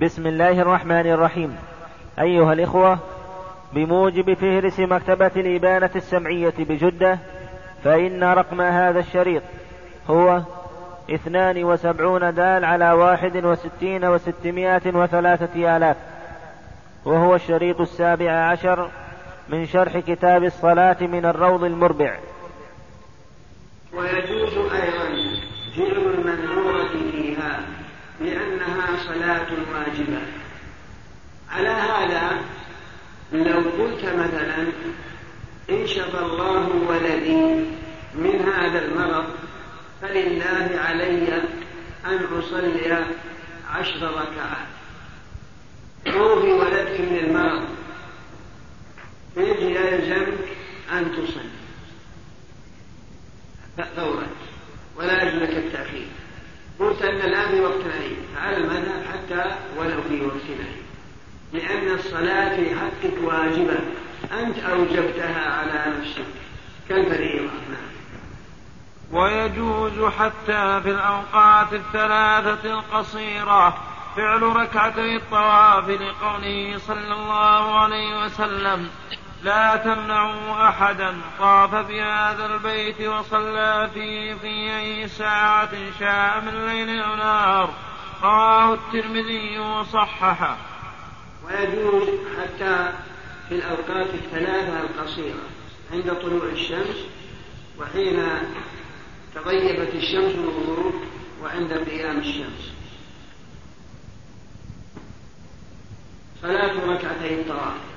بسم الله الرحمن الرحيم. أيها الإخوة بموجب فهرس مكتبة الإبانة السمعية بجدة فإن رقم هذا الشريط هو اثنان وسبعون دال على واحد وستين وستمائة وثلاثة آلاف وهو الشريط السابع عشر من شرح كتاب الصلاة من الروض المربع. ويجوز أيضا فعل المنذورة فيها لأنها صلاة واجبة على هذا لو قلت مثلا إن شفى الله ولدي من هذا المرض فلله علي أن أصلي عشر ركعات. شوفي ولدك من المرض؟ يجي يلزمك أن تصلي. فورا. ولا يجوز لك التأخير. قلت أن الآن في وقت نهي فعلى المذهب حتى ولو في وقت لأن الصلاة في حقك واجبة. أنت أوجبتها على نفسك. كالفريضة ويجوز حتى في الأوقات الثلاثة القصيرة فعل ركعتي الطواف لقوله صلى الله عليه وسلم. لا تمنعوا أحدا طاف بهذا البيت وصلى فيه في أي ساعة شاء من ليل أو نهار. رواه الترمذي وصححه. ويجوز حتى في الأوقات الثلاثة القصيرة عند طلوع الشمس وحين تغيبت الشمس من الغروب وعند قيام الشمس. صلاة ركعتي الطواف.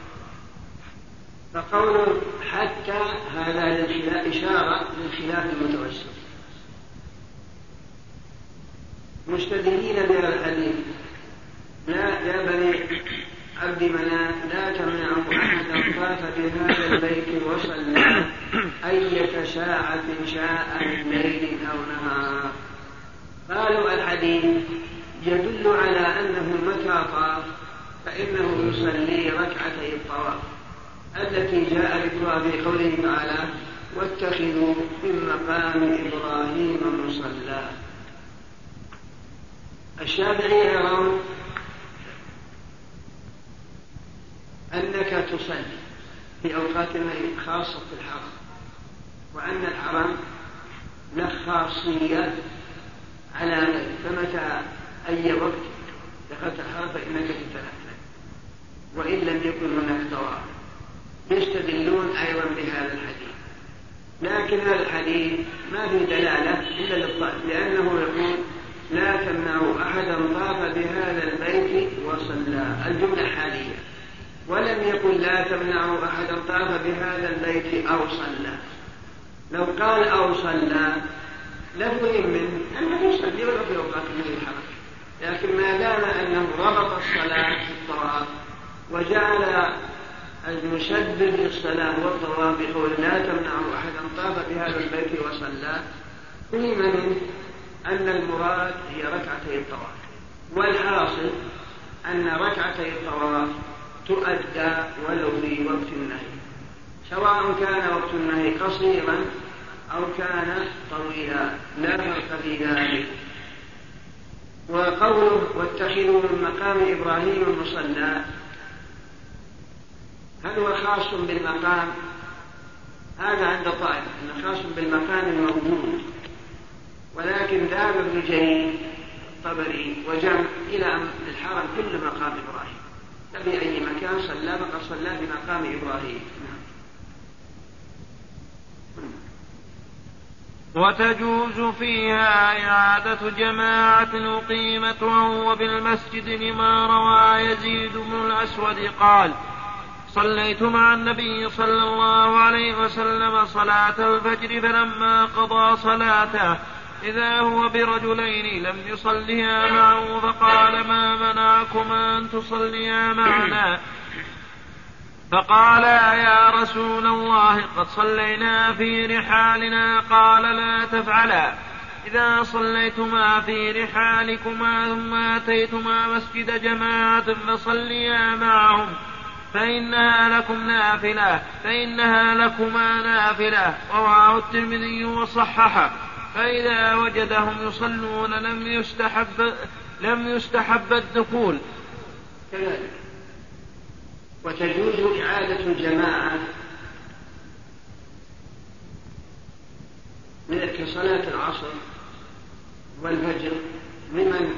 فقول حتى هذا للخلاف إشارة للخلاف المتوسط. مستدلين بهذا الحديث. لا يا بني عبد مناف لا تمنعوا أحدا طاف بهذا البيت وصلى أية ساعة شاء من ليل أو نهار. قالوا الحديث يدل على أنه متى طاف فإنه يصلي ركعتي الطواف. التي جاء ذكرها في قوله تعالى واتخذوا من مقام إبراهيم مصلى. الشافعي يرون أنك تصلي في أوقات النهي خاصة في الحرم وأن الحرم له خاصية على غير فمتى أي وقت دخلت الحرم فإنك تتنفل وإن لم يكن هناك طواف. يستدلون أيضا بهذا الحديث. لكن هذا الحديث ما في دلالة إلا للطائف لأنه يقول لا تمنعوا أحدا طاف بهذا البيت وصلى. الجملة حالية. ولم يقل لا تمنعوا أحدا طاف بهذا البيت أو صلى. لو قال أو صلى لفهم منه أنه يصلي ولو في أوقات من الحرم لكن ما دام أنه ربط الصلاة في الطواف وجعل المشدد للصلاة والطواف بقول لا تمنعوا أحدا طاف بهذا البيت وصلى. فهم منه أن المراد هي ركعتي الطواف. والحاصل أن ركعتي الطواف تؤدى ولو في وقت النهي. سواء كان وقت النهي قصيرا أو كان طويلا. لا فرق في ذلك. وقوله واتخذوا من مقام إبراهيم مصلى هل هو خاص بالمقام؟ هذا عند طائفة أنه خاص بالمكان الموجود ولكن ذهب ابن جرير الطبري وجمع إلى الحرم كل مقام إبراهيم. ففي أي مكان صلى فقد صلى في مقام إبراهيم. نعم. وتجوز فيها إعادة جماعة أقيمت وهو بالمسجد لما روى يزيد بن الأسود قال صليت مع النبي صلى الله عليه وسلم صلاة الفجر فلما قضى صلاته إذا هو برجلين لم يصليا معه فقال ما منعكما أن تصليا معنا؟ فقالا يا رسول الله قد صلينا في رحالنا قال لا تفعلا. إذا صليتما في رحالكما ثم أتيتما مسجد جماعة فصليا معهم. فإنها لكم نافلة فإنها لكما نافلة. رواه الترمذي وصححه. فإذا وجدهم يصلون لم يستحب لم يستحب الدخول. كذلك. وتجوز إعادة الجماعة كصلاة العصر والفجر لمن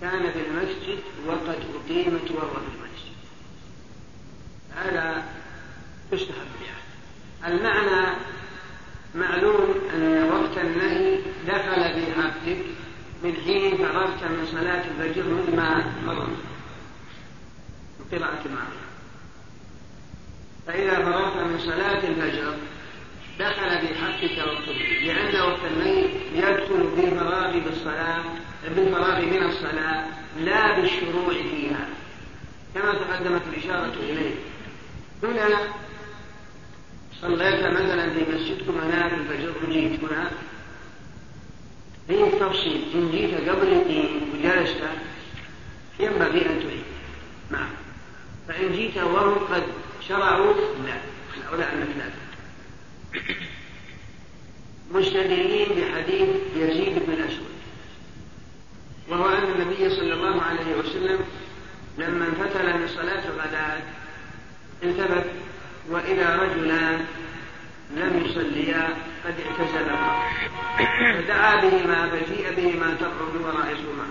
كان في المسجد وقد أقيمت المسجد هذا يستحب بها المعنى معلوم أن وقت النهي دخل في حقك من حين فرغت من صلاة الفجر مما مر من قراءة المعنى فإذا فرغت من صلاة الفجر دخل في حقك وقت لأن وقت النهي يدخل بالفراغ بالصلاة بالفراغ من الصلاة لا بالشروع فيها. كما تقدمت الإشارة إليه. هنا صليت مثلا في مسجدكم هناك الفجر وجيت هنا. في التفصيل إن جيت قبل الدين وجلست ينبغي أن تعيد نعم. فإن جيت وهم قد شرعوا لا. الأولى أنك لا. مستدلين بحديث يزيد بن الأسود وهو أن النبي صلى الله عليه وسلم لما انفتل من صلاة الغداة التفت وإذا رجلان لم يصليا قد اعتزلهما فدعا بهما فجيء بهما تقعد ورائسهما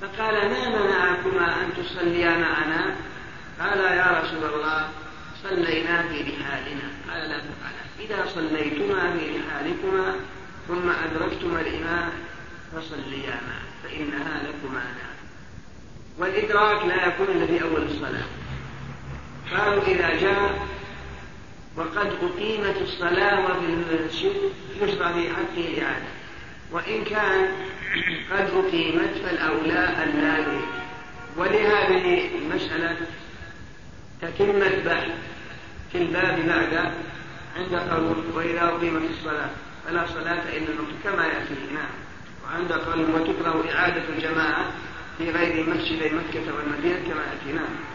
فقال ما منعكما أن تصليا معنا؟ قال يا رسول الله صلينا في رحالنا. قال لا تفعلا إذا صليتما في رحالكما ثم أدركتما الإمام فصليا معه فإنها لكما نافلة والإدراك لا يكون إلا في أول الصلاة. قالوا إذا جاء وقد أقيمت الصلاة يشرع في حقه الإعادة. وإن كان قد أقيمت فالأولى أن لا ولهذه المسألة تتمة بحث في الباب بعد عند قول وإذا أقيمت الصلاة. فلا صلاة إلا الموت كما يأتي. نعم. وعند قول وتكره إعادة الجماعة في غير مسجدي مكة والمدينة كما يأتي. نعم.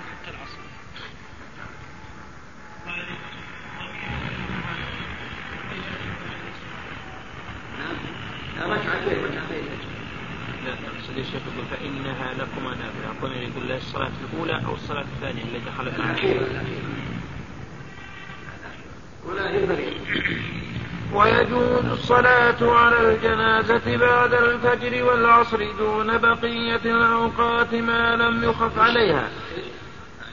ركعتين ركعتين. لا الشيخ يقول فإنها لكما نافلة؟ أقول يقول لا الصلاة الأولى أو الصلاة الثانية التي دخلت الأخيرة ولا ينبغي. ويجوز الصلاة على الجنازة بعد الفجر والعصر دون بقية الأوقات ما لم يخف عليها.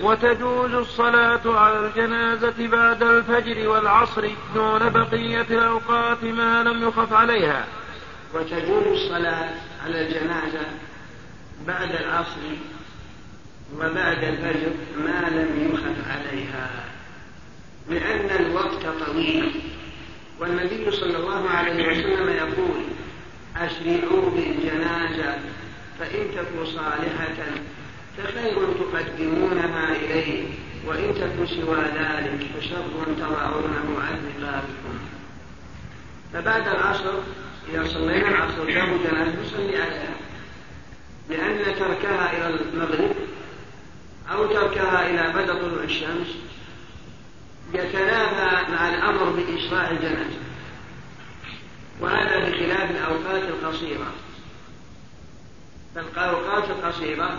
وتجوز الصلاة على الجنازة بعد الفجر والعصر دون بقية الأوقات ما لم يخف عليها. وتجوز الصلاة على الجنازة بعد العصر وبعد الفجر ما لم يخف عليها لأن الوقت طويل. والنبي صلى الله عليه وسلم يقول أسرعوا بالجنازة فإن تكن صالحة فخير تقدمونها إليه وإن تكن سوى ذلك فشر تضعونه عن رقابكم. فبعد العصر إذا صلينا العصر جابوا جنازة نصلي عليها لأن تركها إلى المغرب أو تركها إلى بدء طلوع الشمس يتنافى مع الأمر بإسراع الجنازة. وهذا بخلاف الأوقات القصيرة. فالأوقات القصيرة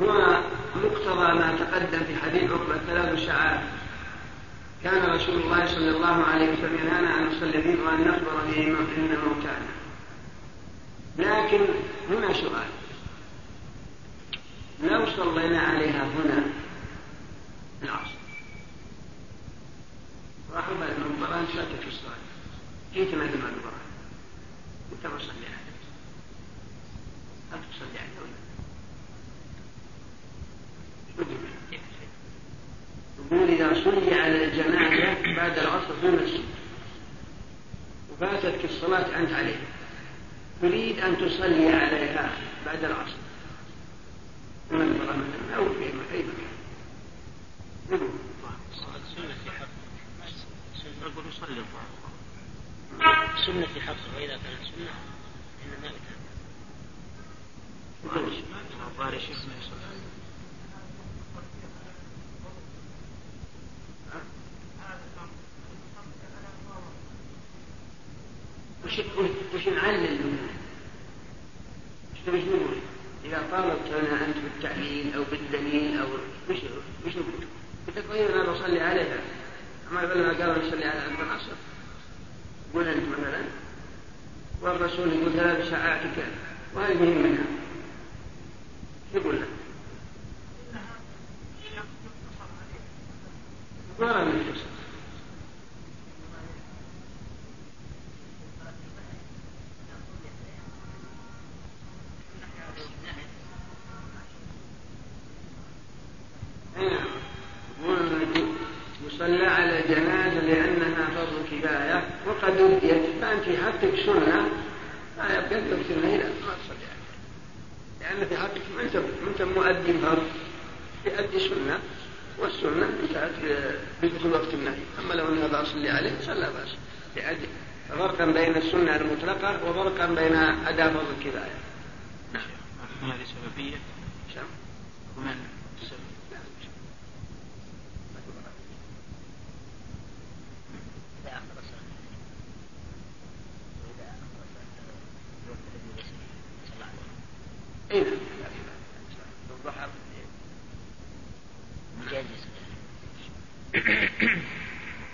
هو مقتضى ما تقدم في حديث عقبة ثلاث ساعات. كان رسول الله صلى الله عليه وسلم ينهانا أن نصلي فيه وأن نخبر به إن موتانا. لكن هنا سؤال. لو صلينا عليها هنا العصر. راح المقبرة شاكك في الصلاة. جيت من المقبرة قلت بصلي عليه هل تصلي عليه يقول إذا صلي على الجنازة بعد العصر في المسجد وفاتتك الصلاة أنت عليها. تريد أن تصلي عليها بعد العصر. من أو في أي مكان. نقول نقول يصلي الظهر سنة في حقه وإذا كانت سنة إنما يتابع الظاهر شيخ وش وش نعلل منها؟ وش نقول؟ إذا طالبت أنا أنت بالتعليل أو بالدليل أو وش وش قلت لك طيب أنا بصلي عليها. أما العلماء قالوا نصلي على عبد العصر قول أنت مثلا. والرسول يقول ثلاث ساعات وهذه منها. يقول لك؟ ما لم يتصل يصلى على الجنازة لأنها فرض كفاية وقد أديت فأنت في حقك سنة لا يبقى سنة لا ما تصلي لأن في حقك ما أنت ما أنت مؤدي فرض يؤدي سنة والسنة انتهت بدخول وقت النهي. أما لو أن هذا أصلي عليه فلا بأس يؤدي فرقا بين السنة المطلقة وفرقا بين أداء فرض الكفاية نعم هذه سببية؟ شام ومن اي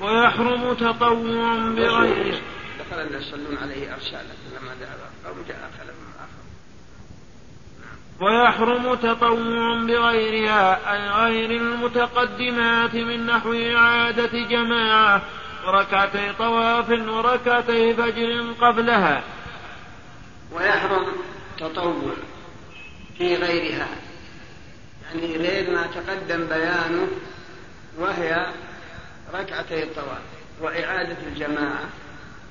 ويحرم تطوع بغير دخل الناس يصلون عليه ارسالا لما ذهب أو جاء خلف آخر. ويحرم تطوع بغيرها أي غير المتقدمات من نحو إعادة جماعة وركعتي طواف وركعتي فجر قبلها. ويحرم تطوع. في غيرها. يعني غير ما تقدم بيانه وهي ركعتي الطواف وإعادة الجماعة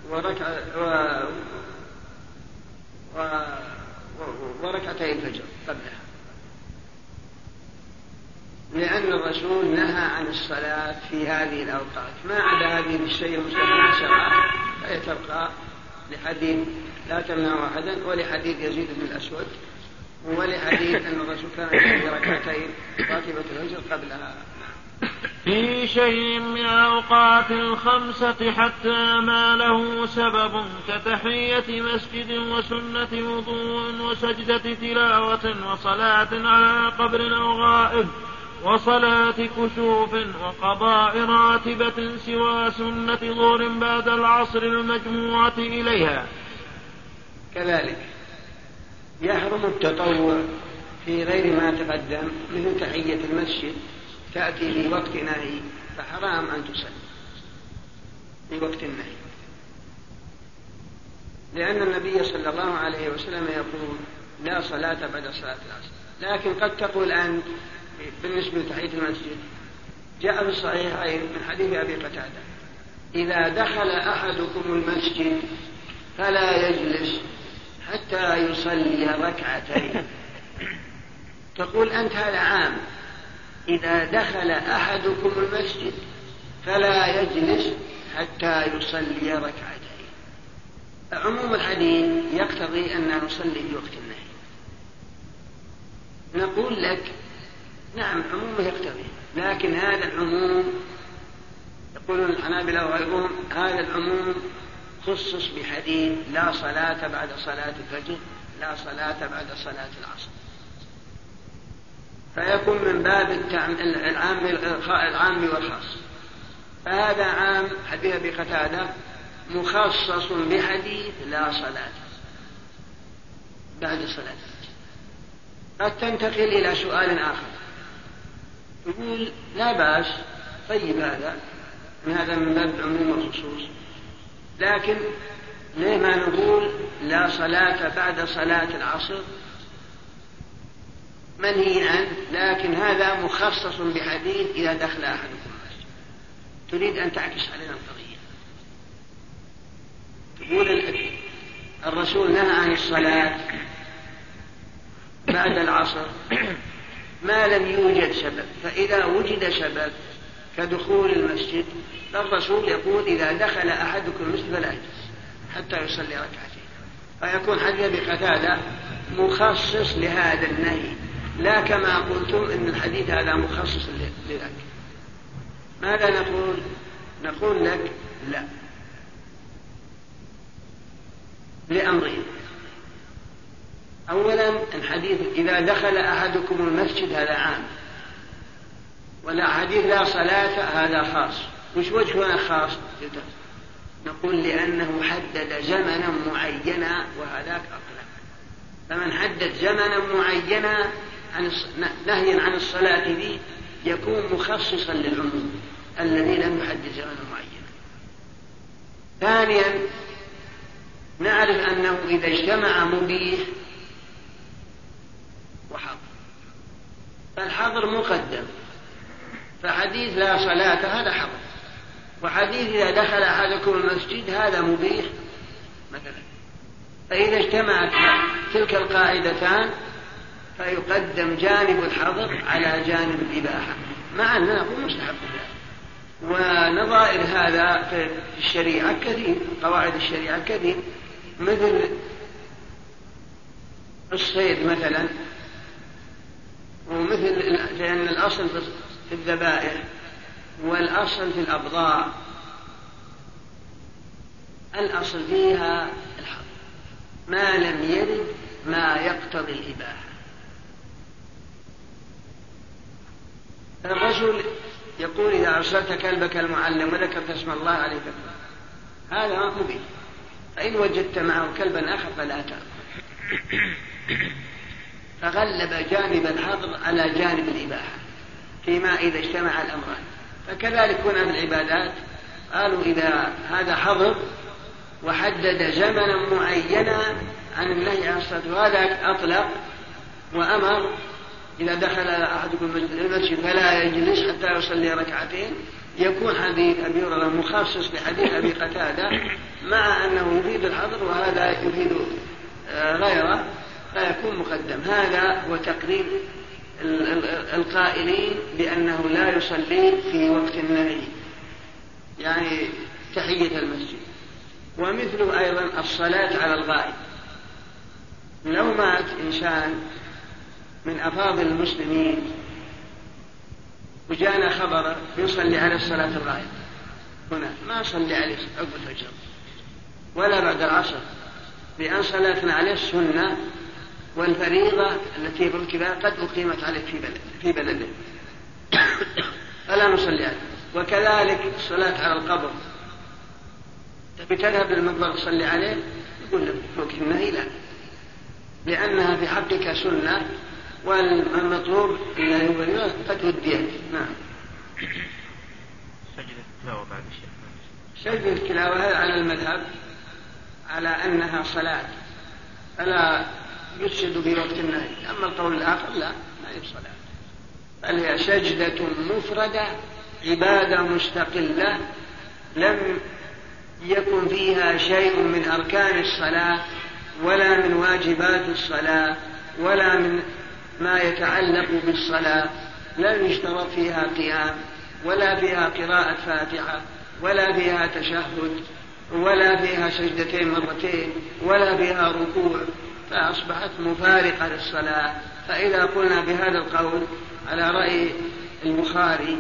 وركع و... و... وركعتي الفجر قبلها. لأن الرسول نهى عن الصلاة في هذه الأوقات. ما عدا هذه الشيء المستثنى شرعا فهي تبقى لحديث لا تمنع أحدا ولحديث يزيد بن الأسود. ولحديث أن الرسول كان يصلي ركعتين راتبة الفجر قبلها في شيء من الأوقات الخمسة حتى ما له سبب كتحية مسجد وسنة وضوء وسجدة تلاوة وصلاة على قبر أو غائب وصلاة كسوف وقضاء راتبة سوى سنة ظهر بعد العصر المجموعة إليها. كذلك. يحرم التطوع في غير ما تقدم مثل تحية المسجد تأتي في وقت نهي فحرام أن تصلي في وقت النهي. لأن النبي صلى الله عليه وسلم يقول لا صلاة بعد صلاة العصر. لكن قد تقول أنت بالنسبة لتحية المسجد جاء في الصحيحين من حديث أبي قتادة إذا دخل أحدكم المسجد فلا يجلس حتى يصلي ركعتين. تقول أنت هذا عام. إذا دخل أحدكم المسجد فلا يجلس حتى يصلي ركعتين. عموم الحديث يقتضي أن نصلي في وقت النهي. نقول لك نعم عمومه يقتضي. لكن هذا العموم يقولون الحنابلة وغيرهم هذا العموم خصص بحديث لا صلاة بعد صلاة الفجر لا صلاة بعد صلاة العصر. فيكون من باب العام العام والخاص. فهذا عام حديث أبي قتادة مخصص بحديث لا صلاة بعد صلاة قد تنتقل إلى سؤال آخر. تقول لا بأس طيب هذا من هذا من باب العموم والخصوص. لكن ليه ما نقول لا صلاة بعد صلاة العصر؟ منهي عنه لكن هذا مخصص بحديث إذا دخل أحدكم المسجد تريد أن تعكس علينا القضية. تقول الرسول نهى عن الصلاة بعد العصر. ما لم يوجد سبب. فإذا وجد سبب كدخول المسجد فالرسول يقول إذا دخل أحدكم المسجد فلا يجلس حتى يصلي ركعتين. فيكون حديث بقتادة مخصص لهذا النهي لا كما قلتم إن الحديث هذا مخصص لذلك. ماذا نقول؟ نقول لك لا. لأمرين. أولا الحديث إذا دخل أحدكم المسجد هذا عام. ولا حديث لا صلاة هذا خاص. وش وجه هنا خاص. نقول لأنه حدد زمنا معينا وهذاك أطلق فمن حدد زمنا معينا عن نهيا عن الصلاة به يكون مخصصا للعموم الذي لم يحدد زمنا معينا ثانيا نعرف أنه إذا اجتمع مبيح وحظر فالحظر مقدم. فحديث لا صلاة هذا حظر وحديث إذا دخل أحدكم المسجد هذا مبيح. مثلا فإذا اجتمعت تلك القاعدتان فيقدم جانب الحظر على جانب الإباحة. مع أننا نقول مستحب ونظائر هذا في الشريعة كثير قواعد الشريعة كثير مثل الصيد مثلا ومثل لأن الأصل في الذبائح والأصل في الأبضاع الأصل فيها الحظ. ما لم يرد ما يقتضي الإباحة. الرجل يقول إذا أرسلت كلبك المعلم وذكرت اسم الله عليه هذا ما به. فإن وجدت معه كلبا آخر فلا تأخذ. فغلب جانب الحظر على جانب الإباحة. فيما إذا اجتمع الأمران. فكذلك هنا في العبادات قالوا إذا هذا حظر وحدد زمنا معينا عن النهي عن الصلاة. وهذا أطلق وأمر. إذا دخل أحدكم المسجد فلا يجلس حتى يصلي ركعتين. يكون حديث أبي هريرة مخصص بحديث أبي قتادة مع أنه يفيد الحظر وهذا يفيد آه، غيره فيكون مقدم. هذا هو تقرير القائلين بأنه لا يصلي في وقت النهي يعني تحية المسجد. ومثله أيضا الصلاة على الغائب. لو مات إنسان من أفاضل المسلمين وجانا خبر يصلي على الصلاة الغائب. هنا ما صلي عليه عقب الفجر. ولا بعد العصر. لأن صلاتنا عليه سنة والفريضة التي في قد أقيمت عليه في بلد في بلده فلا نصلي عليه. وكذلك الصلاة على القبر. تبي تذهب للمقبرة تصلي عليه؟ يقول لك وقت النهي لا. لأنها في حقك سنة والمطلوب إلا هو قد وديت. نعم. سجد التلاوة بعد الشيخ سجد التلاوة على المذهب على أنها صلاة. فلا يفسد في وقت النهي أما القول الآخر لا ما هي صلاة بل هي سجدة مفردة عبادة مستقلة لم يكن فيها شيء من أركان الصلاة ولا من واجبات الصلاة ولا من ما يتعلق بالصلاة. لم يشترط فيها قيام ولا فيها قراءة فاتحة ولا فيها تشهد ولا فيها سجدتين مرتين ولا فيها ركوع. فأصبحت مفارقة للصلاة. فإذا قلنا بهذا القول على رأي البخاري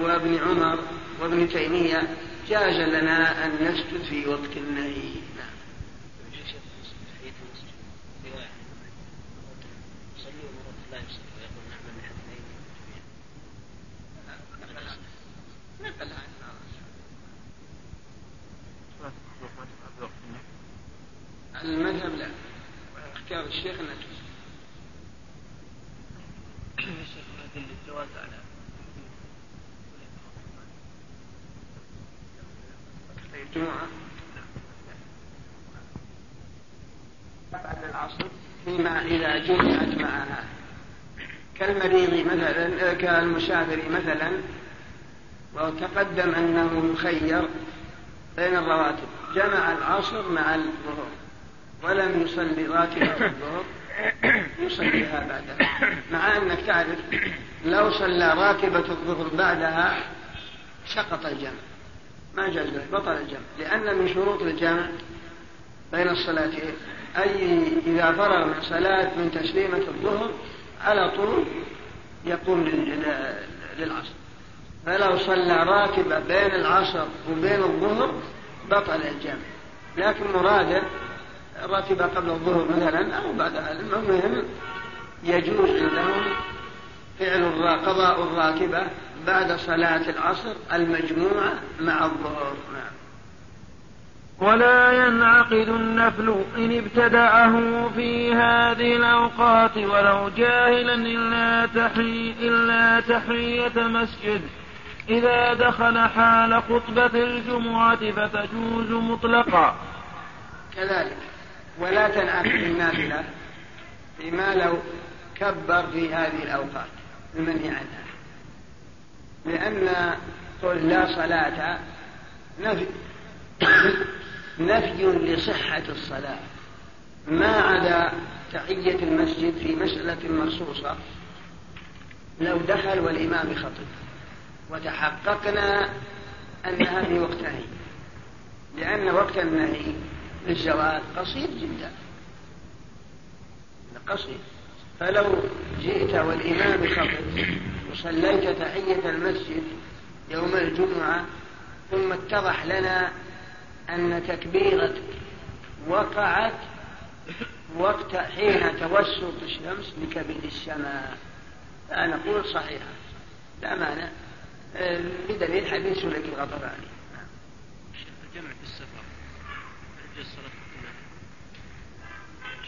وابن عمر وابن تيمية جاز لنا أن نسجد في وقت النهي. المذهب لا. اختيار الشيخ الشيخ يدل الجواز على الجمعة بعد العصر فيما إذا جمعت معها كالمريض مثلا كالمسافر مثلا وتقدم أنه يخير بين الرواتب. جمع العصر مع الظهر. ولم يصلي راتبة الظهر يصليها بعدها مع أنك تعرف لو صلى راتبة الظهر بعدها سقط الجمع. ما جاز له بطل الجمع. لأن من شروط الجمع بين الصلاتين أي إذا فرغ من صلاة من تسليمة الظهر على طول يقوم للعصر. فلو صلى راتبة بين العصر وبين الظهر بطل الجمع. لكن مراده راتبة قبل الظهر مثلا أو بعدها المهم يجوز عندهم فعل قضاء الراتبة بعد صلاة العصر المجموعة مع الظهر. نعم. ولا ينعقد النفل إن ابتدأه في هذه الأوقات ولو جاهلا إلا تحي إلا تحية مسجد. إذا دخل حال خطبة الجمعة فتجوز مطلقا. كذلك. ولا تنعقد النافلة فيما لو كبر في هذه الأوقات المنهي عنها. لأن قل لا صلاة نفي نفي لصحة الصلاة. ما عدا تحية المسجد في مسألة مخصوصة لو دخل والإمام يخطب وتحققنا أنها في وقت لأن وقت النهي للزواج قصير جدا. قصير. فلو جئت والإمام يخطب وصليت تحية المسجد يوم الجمعة ثم اتضح لنا أن تكبيرتك وقعت وقت حين توسط الشمس بكبد السماء. فنقول صحيحة. لا مانع. بدليل حديث سلك الغطراني الجمع في السفر يجوز صلاة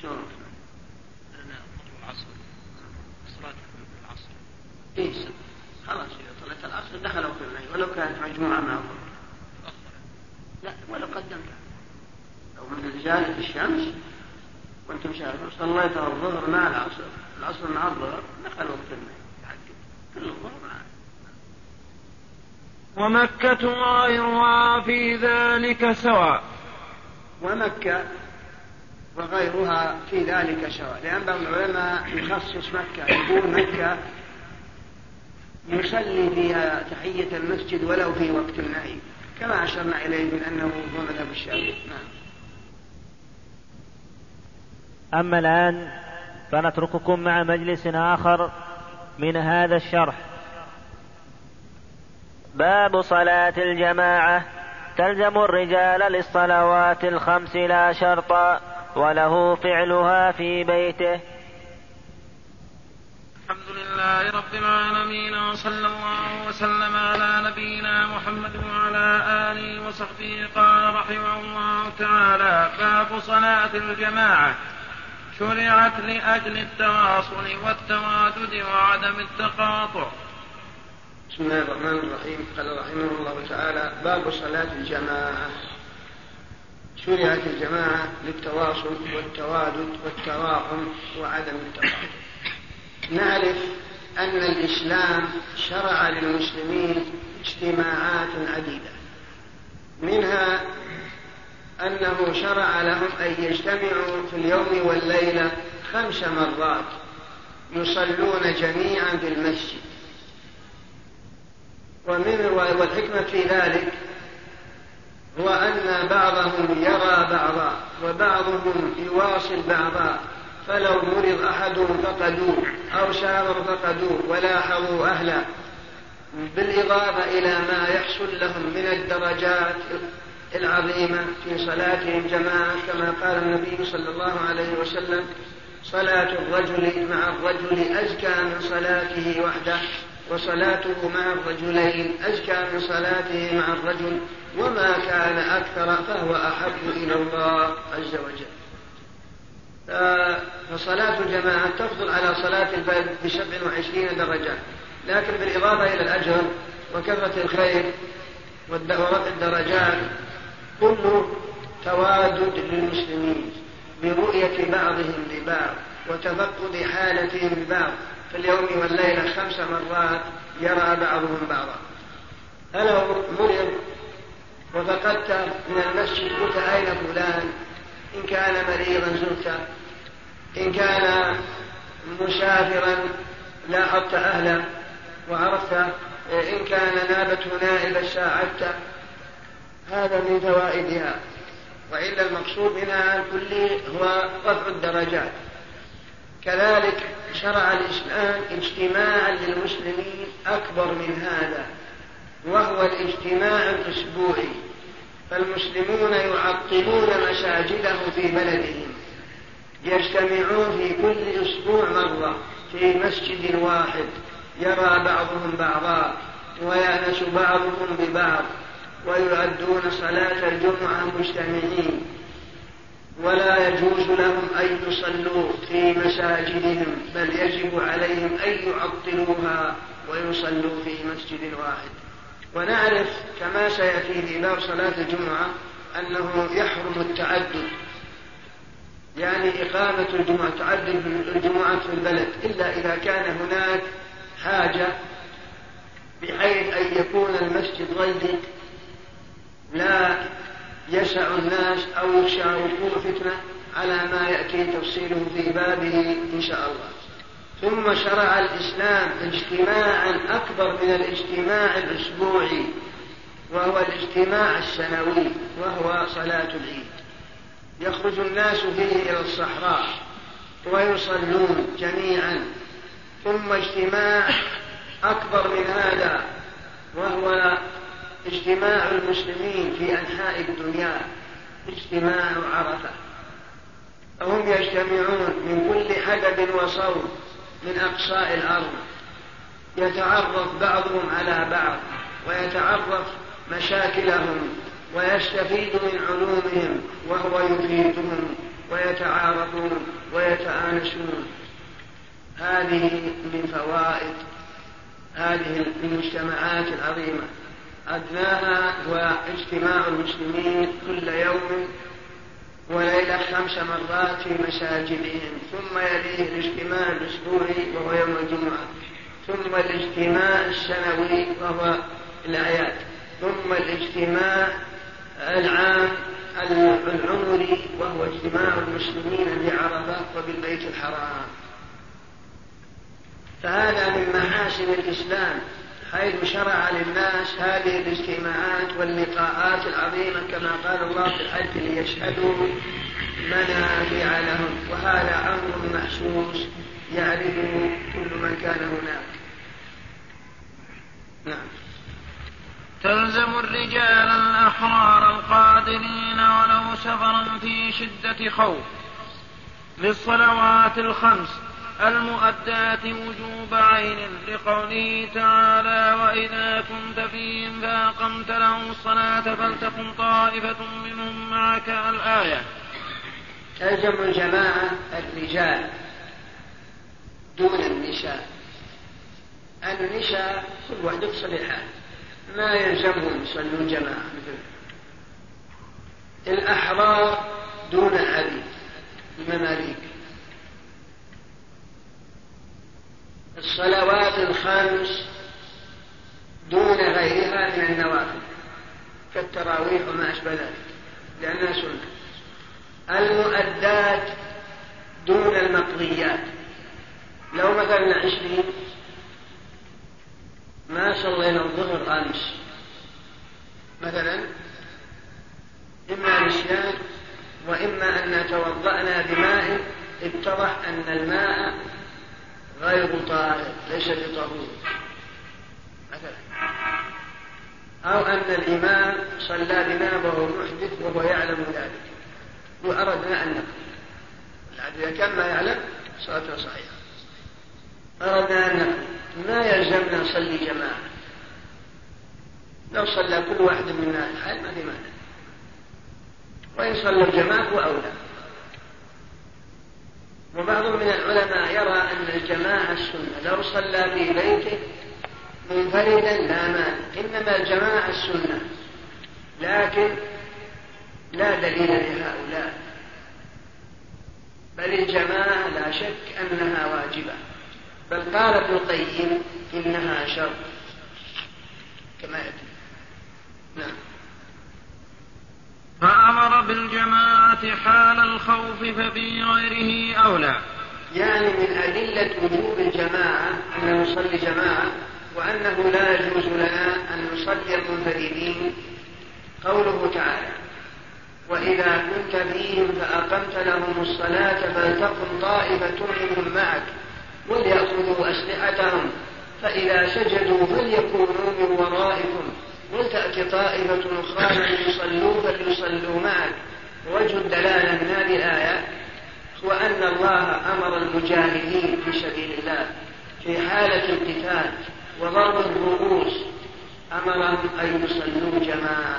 شلون؟ أنا العصر. صلاة العصر. إيه. خلاص إذا صليت العصر دخل وقت النهي ولو كانت مجموعة مع لا ولو قدمتها لو جانب الشمس وانت مشاهد صليت الظهر مع العصر. العصر مع الظهر دخل وقت النهي كل الظهر ومكة وغيرها في ذلك سواء. ومكة وغيرها في ذلك سواء لأن بعض العلماء يخصص مكة يقول مكة يصلي فيها تحية المسجد ولو في وقت النهي. كما أشرنا إليه من أنه هو مذهب الشافعي. نعم. أما الآن فنترككم مع مجلس آخر من هذا الشرح. باب صلاة الجماعة. تلزم الرجال للصلوات الخمس لا شرطا وله فعلها في بيته. الحمد لله رب العالمين وصلى الله وسلم على نبينا محمد وعلى آله وصحبه. قال رحمه الله تعالى باب صلاة الجماعة. شرعت لأجل التواصل والتوادد وعدم التقاطع. بسم الله الرحمن الرحيم. قال رحمه الله تعالى باب صلاة الجماعة. شرعت الجماعة للتواصل والتوادد والتراحم وعدم التقاطع نعرف أن الإسلام شرع للمسلمين اجتماعات عديدة. منها أنه شرع لهم أن يجتمعوا في اليوم والليلة خمس مرات يصلون جميعا في المسجد ومن والحكمة في ذلك هو أن بعضهم يرى بعضا وبعضهم يواصل بعضا. فلو مرض أحدهم فقدوه أو شاور فقدوه ولاحظوا أهله. بالإضافة إلى ما يحصل لهم من الدرجات العظيمة في صلاتهم جماعة كما قال النبي صلى الله عليه وسلم صلاة الرجل مع الرجل أزكى من صلاته وحده. وصلاته مع الرجلين أزكى من صلاته مع الرجل وما كان أكثر فهو أحب إلى الله عز وجل. فصلاة الجماعة تفضل على صلاة البلد بسبع وعشرين درجة لكن بالإضافة إلى الأجر وكثرة الخير ورفع الدرجات كله توادد للمسلمين برؤية بعضهم لبعض وتفقد حالتهم ببعض. في اليوم والليلة خمس مرات يرى بعضهم بعضا. فلو مرض وفقدت من المسجد قلت أين فلان؟ إن كان مريضا زرته إن كان مسافرا لاحظت أهله. وعرفت إن كان نابته نائبا ساعدته هذا من فوائدها. وإلا المقصود منها الكلي هو رفع الدرجات. كذلك شرع الإسلام اجتماعا للمسلمين أكبر من هذا وهو الاجتماع الأسبوعي. فالمسلمون يعطلون مساجده في بلدهم يجتمعون في كل أسبوع مرة في مسجد واحد. يرى بعضهم بعضا ويأنس بعضهم ببعض ويؤدون صلاة الجمعة مجتمعين. ولا يجوز لهم أن يصلوا في مساجدهم بل يجب عليهم أن يعطلوها ويصلوا في مسجد واحد. ونعرف كما سيأتي في باب صلاة الجمعة أنه يحرم التعدد. يعني إقامة الجمعة تعدد الجمعات في البلد إلا إذا كان هناك حاجة بحيث أن يكون المسجد ضيق لا يسع الناس أو يخشى وقوع فتنة على ما يأتي تفصيله في بابه إن شاء الله. ثم شرع الإسلام اجتماعا أكبر من الاجتماع الأسبوعي وهو الاجتماع السنوي وهو صلاة العيد. يخرج الناس فيه إلى الصحراء ويصلون جميعا. ثم اجتماع أكبر من هذا وهو اجتماع المسلمين في أنحاء الدنيا اجتماع عرفة. فهم يجتمعون من كل حدب وصوت من أقصاء الأرض. يتعرف بعضهم على بعض ويتعرف مشاكلهم ويستفيد من علومهم وهو يفيدهم ويتعارفون ويتآنسون. هذه من فوائد هذه المجتمعات العظيمة. أدناها هو اجتماع المسلمين كل يوم وليلة خمس مرات في مساجدهم. ثم يليه الاجتماع الأسبوعي وهو يوم الجمعة. ثم الاجتماع السنوي وهو الآيات. ثم الاجتماع العام العمري وهو اجتماع المسلمين بعرفة وبالبيت الحرام. فهذا من محاسن الإسلام. حيث شرع للناس هذه الاجتماعات واللقاءات العظيمة كما قال الله في الحج ليشهدوا منافع لهم. وهذا أمر محسوس يعرفه كل من كان هناك. نعم. تلزم الرجال الأحرار القادرين ولو سفرا في شدة خوف للصلوات الخمس المؤدات وجوب عين لقوله تعالى وإذا كنت فيهم فأقمت لهم الصلاة فلتكن طائفة منهم معك الآية. تلزم الجماعة الرجال دون النساء. النساء كل واحد يصلي ما يلزمهم يصلون جماعة مثل الأحرار دون العبيد المماليك الصلوات الخمس دون غيرها من النوافل كالتراويح وما أشبه ذلك لأنها سنة. المؤدات دون المقضيات. لو مثلا عشرين ما صلينا الظهر أمس مثلا إما نسيان وإما أن توضأنا بماء اتضح أن الماء غير طاهر ليس بطهور. مثلا. أو أن الإمام صلى بنا وهو محدث وهو يعلم ذلك. وأردنا أن نقول إذا كان ما يعلم صلاته صحيحة. أردنا أن نقول ما يلزمنا نصلي جماعة؟ لو صلى كل واحد منا الحال ما في مانع. وإن صلى الجماعة هو أولى. وبعض من العلماء يرى أن الجماعة السنة لو صلى في بيته منفردا لا مانع إنما الجماعة السنة. لكن لا دليل لهؤلاء. بل الجماعة لا شك أنها واجبة. بل قال ابن القيم إنها شر. كما يأتي. نعم. فأمر بالجماعة حال الخوف ففي غيره أولى. يعني من أدلة وجوب الجماعة أن نصلي جماعة وأنه لا يجوز لنا أن نصلي المنفردين. قوله تعالى وإذا كنت فيهم فأقمت لهم الصلاة فلتقم طائفة منهم معك وليأخذوا أسلحتهم فإذا سجدوا فليكونوا من ورائكم. ولتأت تأتي طائفة أخرى لم يصلوا فليصلوا معك. وجه الدلالة من هذه الآية هو أن الله أمر المجاهدين في سبيل الله في حالة القتال وضرب الرؤوس. أمرهم أن يصلوا جماعة.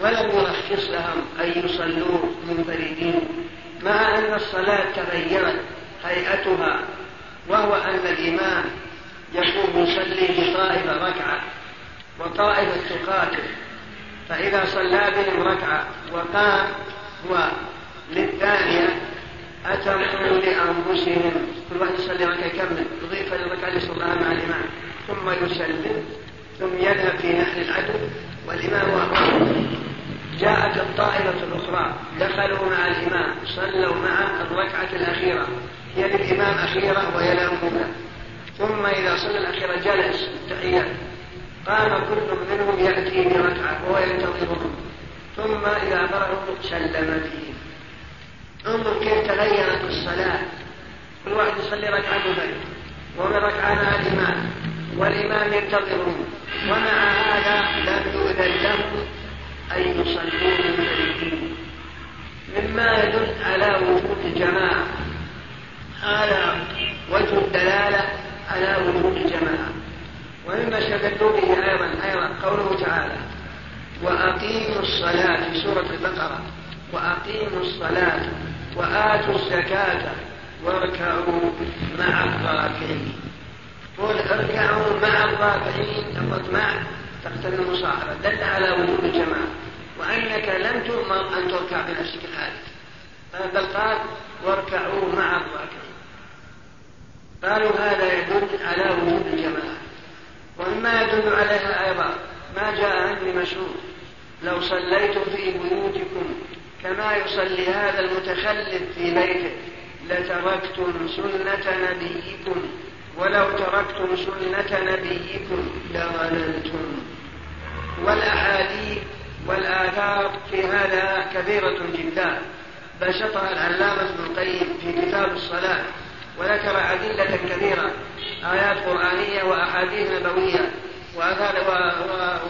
ولم يرخص لهم أن يصلوا منفردين مع أن الصلاة تغيرت هيئتها وهو أن الإمام يقوم يصلي بطائفة ركعة وطائفة تقاتل فإذا صلى بهم ركعة وقام هو للثانية أتموا لأنفسهم كل واحد يصلي ركعة يكمل يضيف الركعة اللي صلاها مع الإمام ثم يسلم ثم يذهب في نحر العدو والإمام وأمره جاءت الطائفة الأخرى دخلوا مع الإمام صلوا معه الركعة الأخيرة هي للإمام أخيرة وهي لهم ثم إذا صلى الأخيرة جلس التحيات قام كل منهم يأتي بركعة وهو ينتظرهم. ثم إذا فرغوا سلم فيهم انظر كيف تغيرت الصلاة. كل واحد يصلي ركعة منفرد ومن ركعة مع الإمام. والإمام ينتظرهم. ومع هذا لم يؤذن لهم أن منفردين مما يدل على وجود الجماعة هذا وجه الدلالة على وجود الجماعة ومما استدلوا به أيضا أيضا قوله تعالى وأقيموا الصلاة في سورة البقرة وأقيموا الصلاة وآتوا الزكاة واركعوا مع الراكعين. قل اركعوا مع الراكعين لفظ مع تقتضي المصاحبة. دل على وجود الجماعة. وأنك لم تؤمر أن تركع بنفسك الحالة بل قال واركعوا مع الراكعين. قالوا هذا يدل على وجود ومما يدل عليها أيضا. ما جاء عن ابن مسعود لو صليتم في بيوتكم كما يصلي هذا المتخلف في بيته لتركتم سنة نبيكم. ولو تركتم سنة نبيكم لضللتم. والأحاديث والآثار في هذا كثيرة جدا. بسطها العلامة ابن القيم في كتاب الصلاة وذكر أدلة كثيرة آيات قرآنية وأحاديث نبوية وآثار و... و...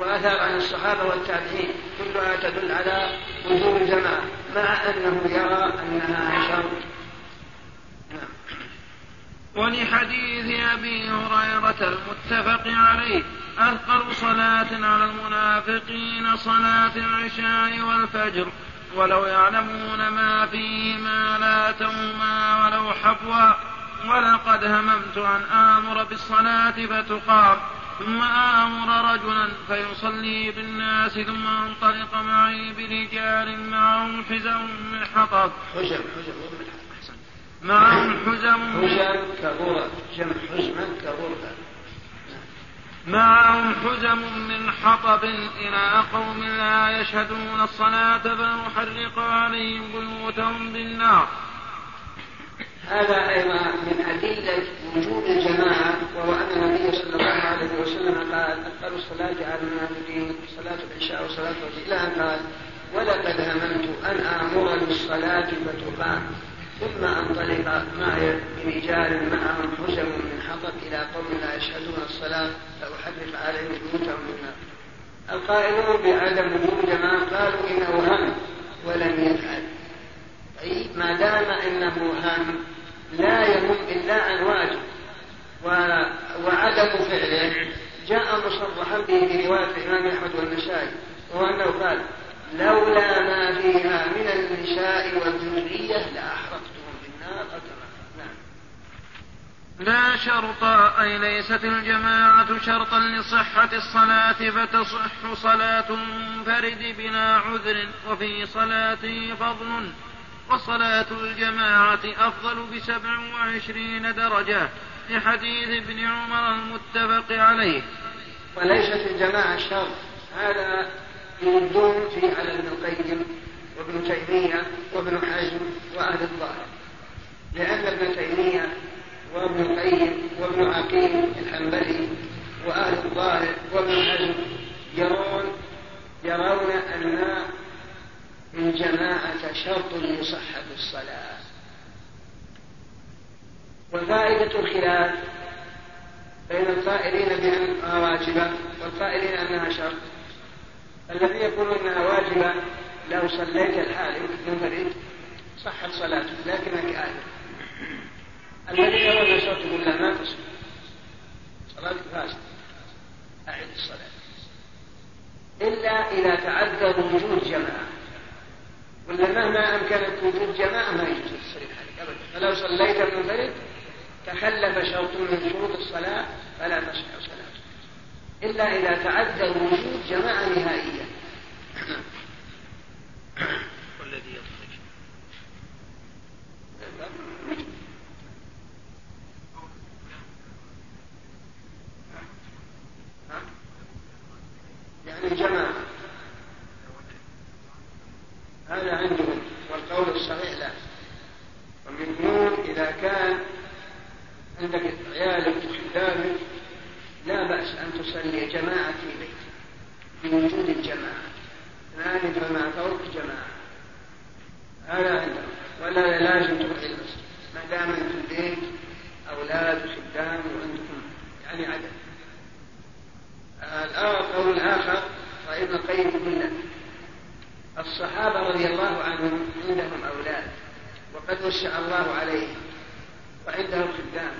وآثار عن الصحابة والتابعين كلها تدل على وجود الجماعة مع أنه يرى أنها شر نعم. ولحديث أبي هريرة المتفق عليه أثقل صلاة على المنافقين صلاة العشاء والفجر ولو يعلمون ما فيهما لاتوما ولو حبوا ولقد هممت أن آمر بالصلاة فتقام ثم آمر رجلا فيصلي بالناس ثم انطلق معي برجال معهم حزم من حطب. حزم حزم معهم حزم. حزم كغرة جمع معهم حزم من حطب إلى قوم لا يشهدون الصلاة فنحرق عليهم بيوتهم بالنار. هذا أيضا من أدلة وجود الجماعة وهو أن النبي صلى الله عليه وسلم قال أثقل الصلاة على المنافقين صلاة العشاء وصلاة الفجر إلى أن قال ولقد هممت أن آمر بالصلاة فتقام ثم أنطلق معي برجال معهم حزم من حطب إلى قوم لا يشهدون الصلاة فأحرق عليهم بيوتهم من النار. القائلون بعدم وجود جماعة قالوا إنه هم ولم يفعل. ما دام إنه هم لا يهم إلا عن واجب وعدم فعله جاء مصرحا به في رواية الإمام أحمد والنسائي وهو أنه قال لولا ما فيها من النساء والذرية لأحرقتهم بالنار نعم. لا شرط أي ليست الجماعة شرطا لصحة الصلاة فتصح صلاة المنفرد بلا عذر وفي صلاته فضل وصلاة الجماعة أفضل بسبع وعشرين درجة لحديث ابن عمر المتفق عليه. وليست الجماعة شرط. هذا يردون فيه على ابن القيم وابن تيمية وابن حزم وأهل الظاهر. لأن ابن تيمية وابن القيم وابن عقيل الحنبلي وأهل الظاهر وابن حزم يرون يرون أن الجماعة شرط لصحة الصلاة. وفائدة الخلاف بين القائلين بأنها واجبة والقائلين أنها شرط. الذي يقول أنها واجبة لو صليت الحال منفرد صحت صلاتك لكنك آثم الذي يرى شرط يقول لا ما تصح. صلاتك فاسدة. أعد الصلاة. إلا إذا تعذر وجود جماعة. ولا مهما أمكنك وجود جماعة ما يجوز. عليك أبدا فلو صليت منفرد تخلف شرط من شروط الصلاة فلا تصح صلاته إلا إذا تعذر وجود جماعة نهائية. والذي يخرج يعني الجماعة هذا عندهم والقول الصحيح لا. ومنهم إذا كان عندك عيالك وخدامك لا بأس أن تصلي جماعة في بيتك بوجود الجماعة. اثنان فما فوق جماعة. هذا عندهم ولا لازم تروح المسجد. ما دام أنت في البيت أولاد وخدام وعندكم يعني عدد. الآخر وابن القيم لك الصحابة رضي الله عنهم عندهم أولاد وقد وسع الله عليهم وعندهم خدام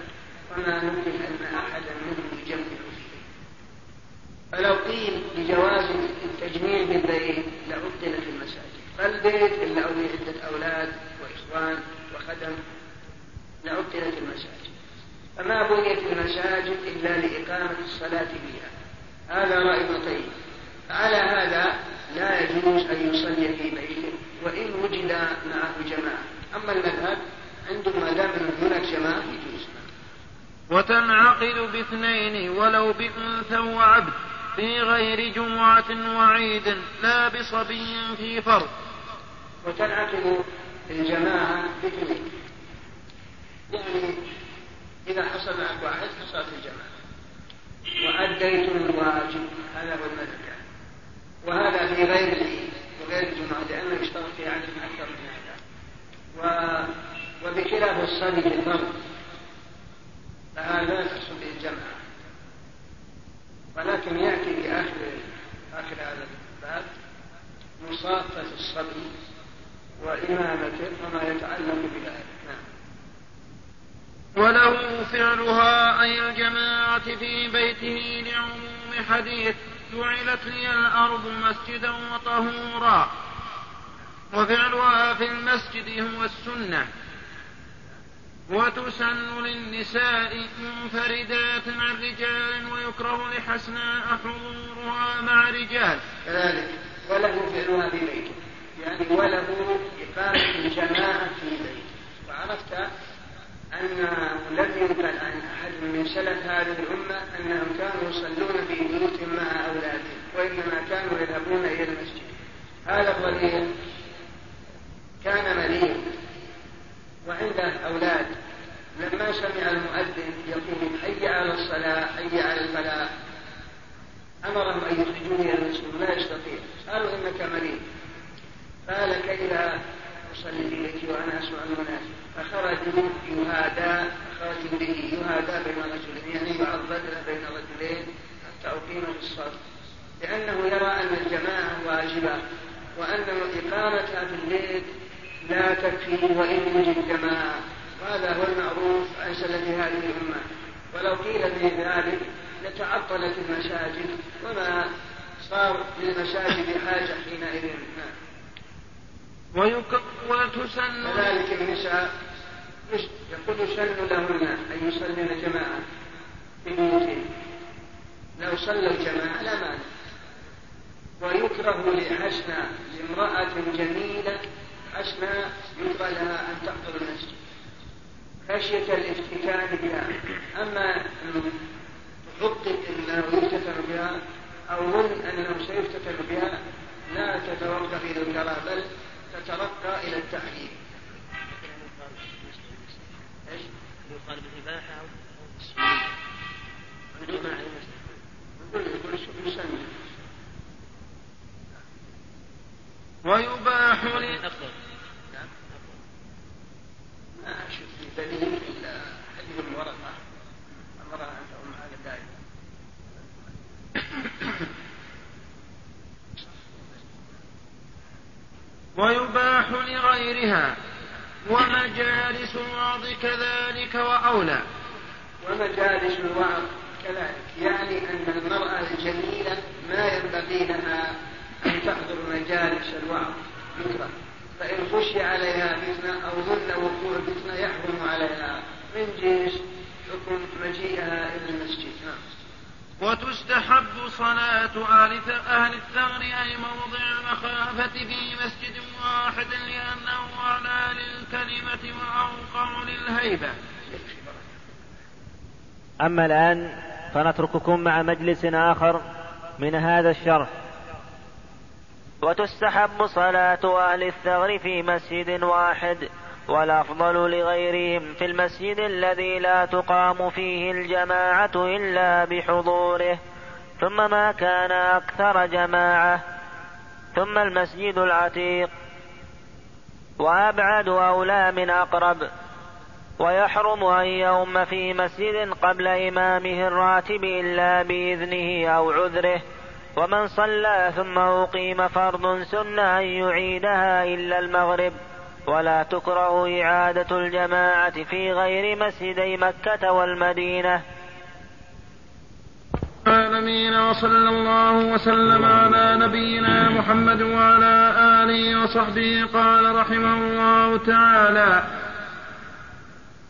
وما نمكن أن أحدا منهم يجمع فلو قيل بجواز التجميع بالبيت لعطلت المساجد فالبيت إلا أو عدة أولاد وإخوان وخدم لعطلت المساجد. فما بنيت المساجد إلا لإقامة الصلاة فيها. هذا رأي ابن على هذا لا يجوز أن يصلي في بيته وإن وجد معه جماعة. أما المذهب عندهم ما دام هناك جماعة يجوز. وتنعقد باثنين ولو بأنثى وعبد في غير جمعة وعيد لا بصبي في فرض. وتنعقد الجماعة باثنين. يعني إذا حصل معك واحد حصلت الجماعة. وأديتم الواجب. هذا هو المذهب. وهذا في غير العيد وغير الجمعة لأنه يشترط في عدد أكثر من هذا و... وبخلاف الصبي بالفرض فهذا يحصل به الجمعة. ولكن يأتي في آخر آخر هذا الباب مصافة الصبي وإمامته وما يتعلق بذلك. نعم. وله فعلها أي الجماعة في بيته لعموم حديث. جعلت لي الأرض مسجدا وطهورا. وفعلها في المسجد هو السنة. وتسن للنساء منفردات عن رجال ويكره لحسناء حضورها مع رجال. كذلك. وله فعلها في بيته. يعني وله إقامة الجماعة في بيته. وعرفت أن لم ينقل عن أحد من سلف هذه الأمة أنهم كانوا يصلون في بيوتهم مع أولادهم وإنما كانوا يذهبون إلى المسجد. هذا الرجل كان مريض وعنده أولاد لما سمع المؤذن يقول حي على الصلاة حي على الفلاح. أمرهم أن يخرجوني إلى المسجد لا يستطيع. قالوا إنك مريض قال كيف أصلي وأنا أسمع المناسب فخرجوا يهادى خرجوا به. يهادى بين رجلين يعني يعضد بين رجلين حتى أقيموا في الصف لأنه يرى أن الجماعة واجبة وأن إقامتها في البيت لا تكفي وإن وجد جماعة. وهذا هو المعروف عن سلف هذه الأمة. ولو قيل في ذلك لتعطلت المساجد وما صار للمساجد حاجة حينئذ. نعم. ويك... وتسن كذلك النساء يقول يسن لهن أن يصلين جماعة في بيوتهن لو صلى الجماعة لا مانع. ويكره لحسنى لامرأة جميلة حسنى يكره لها أن تحضر المسجد. خشية الافتتان بها. أما حقق أنه يفتتن بها أو ظن أنه سيفتتن بها لا تتوقف إلى بل تترقى إلى التحريم. إيش؟ يقال بالإباحة أو ويباح ل... أفضل نعم ما أشوف في دليل إلا حديث الورقة. أمرها أن تؤم على ذلك. ويباح لغيرها ومجالس الوعظ كذلك وأولى. ومجالس الوعظ كذلك يعني أن المرأة الجميلة ما ينبغي لها أن تحضر مجالس الوعظ فإن خشي عليها فتنة أو ظن وقوع فتنة يحرم عليها. من جنس حكم مجيئها إلى المسجد. نعم. وتستحب صلاة أهل أهل الثغر أي موضع المخافة في مسجد واحد لأنه أعلى للكلمة وأوقع للهيبة. أما الآن فنترككم مع مجلس آخر من هذا الشرح. وتستحب صلاة أهل الثغر في مسجد واحد والأفضل لغيرهم في المسجد الذي لا تقام فيه الجماعة إلا بحضوره. ثم ما كان أكثر جماعة. ثم المسجد العتيق. وأبعد أولى من أقرب. ويحرم أن يؤم في مسجد قبل إمامه الراتب إلا بإذنه أو عذره. ومن صلى ثم أقيم فرض سن أن يعيدها إلا المغرب. ولا تكره إعادة الجماعة في غير مسجدي مكة والمدينة. العالمين وصلى الله وسلم على نبينا محمد وعلى آله وصحبه. قال رحمه الله تعالى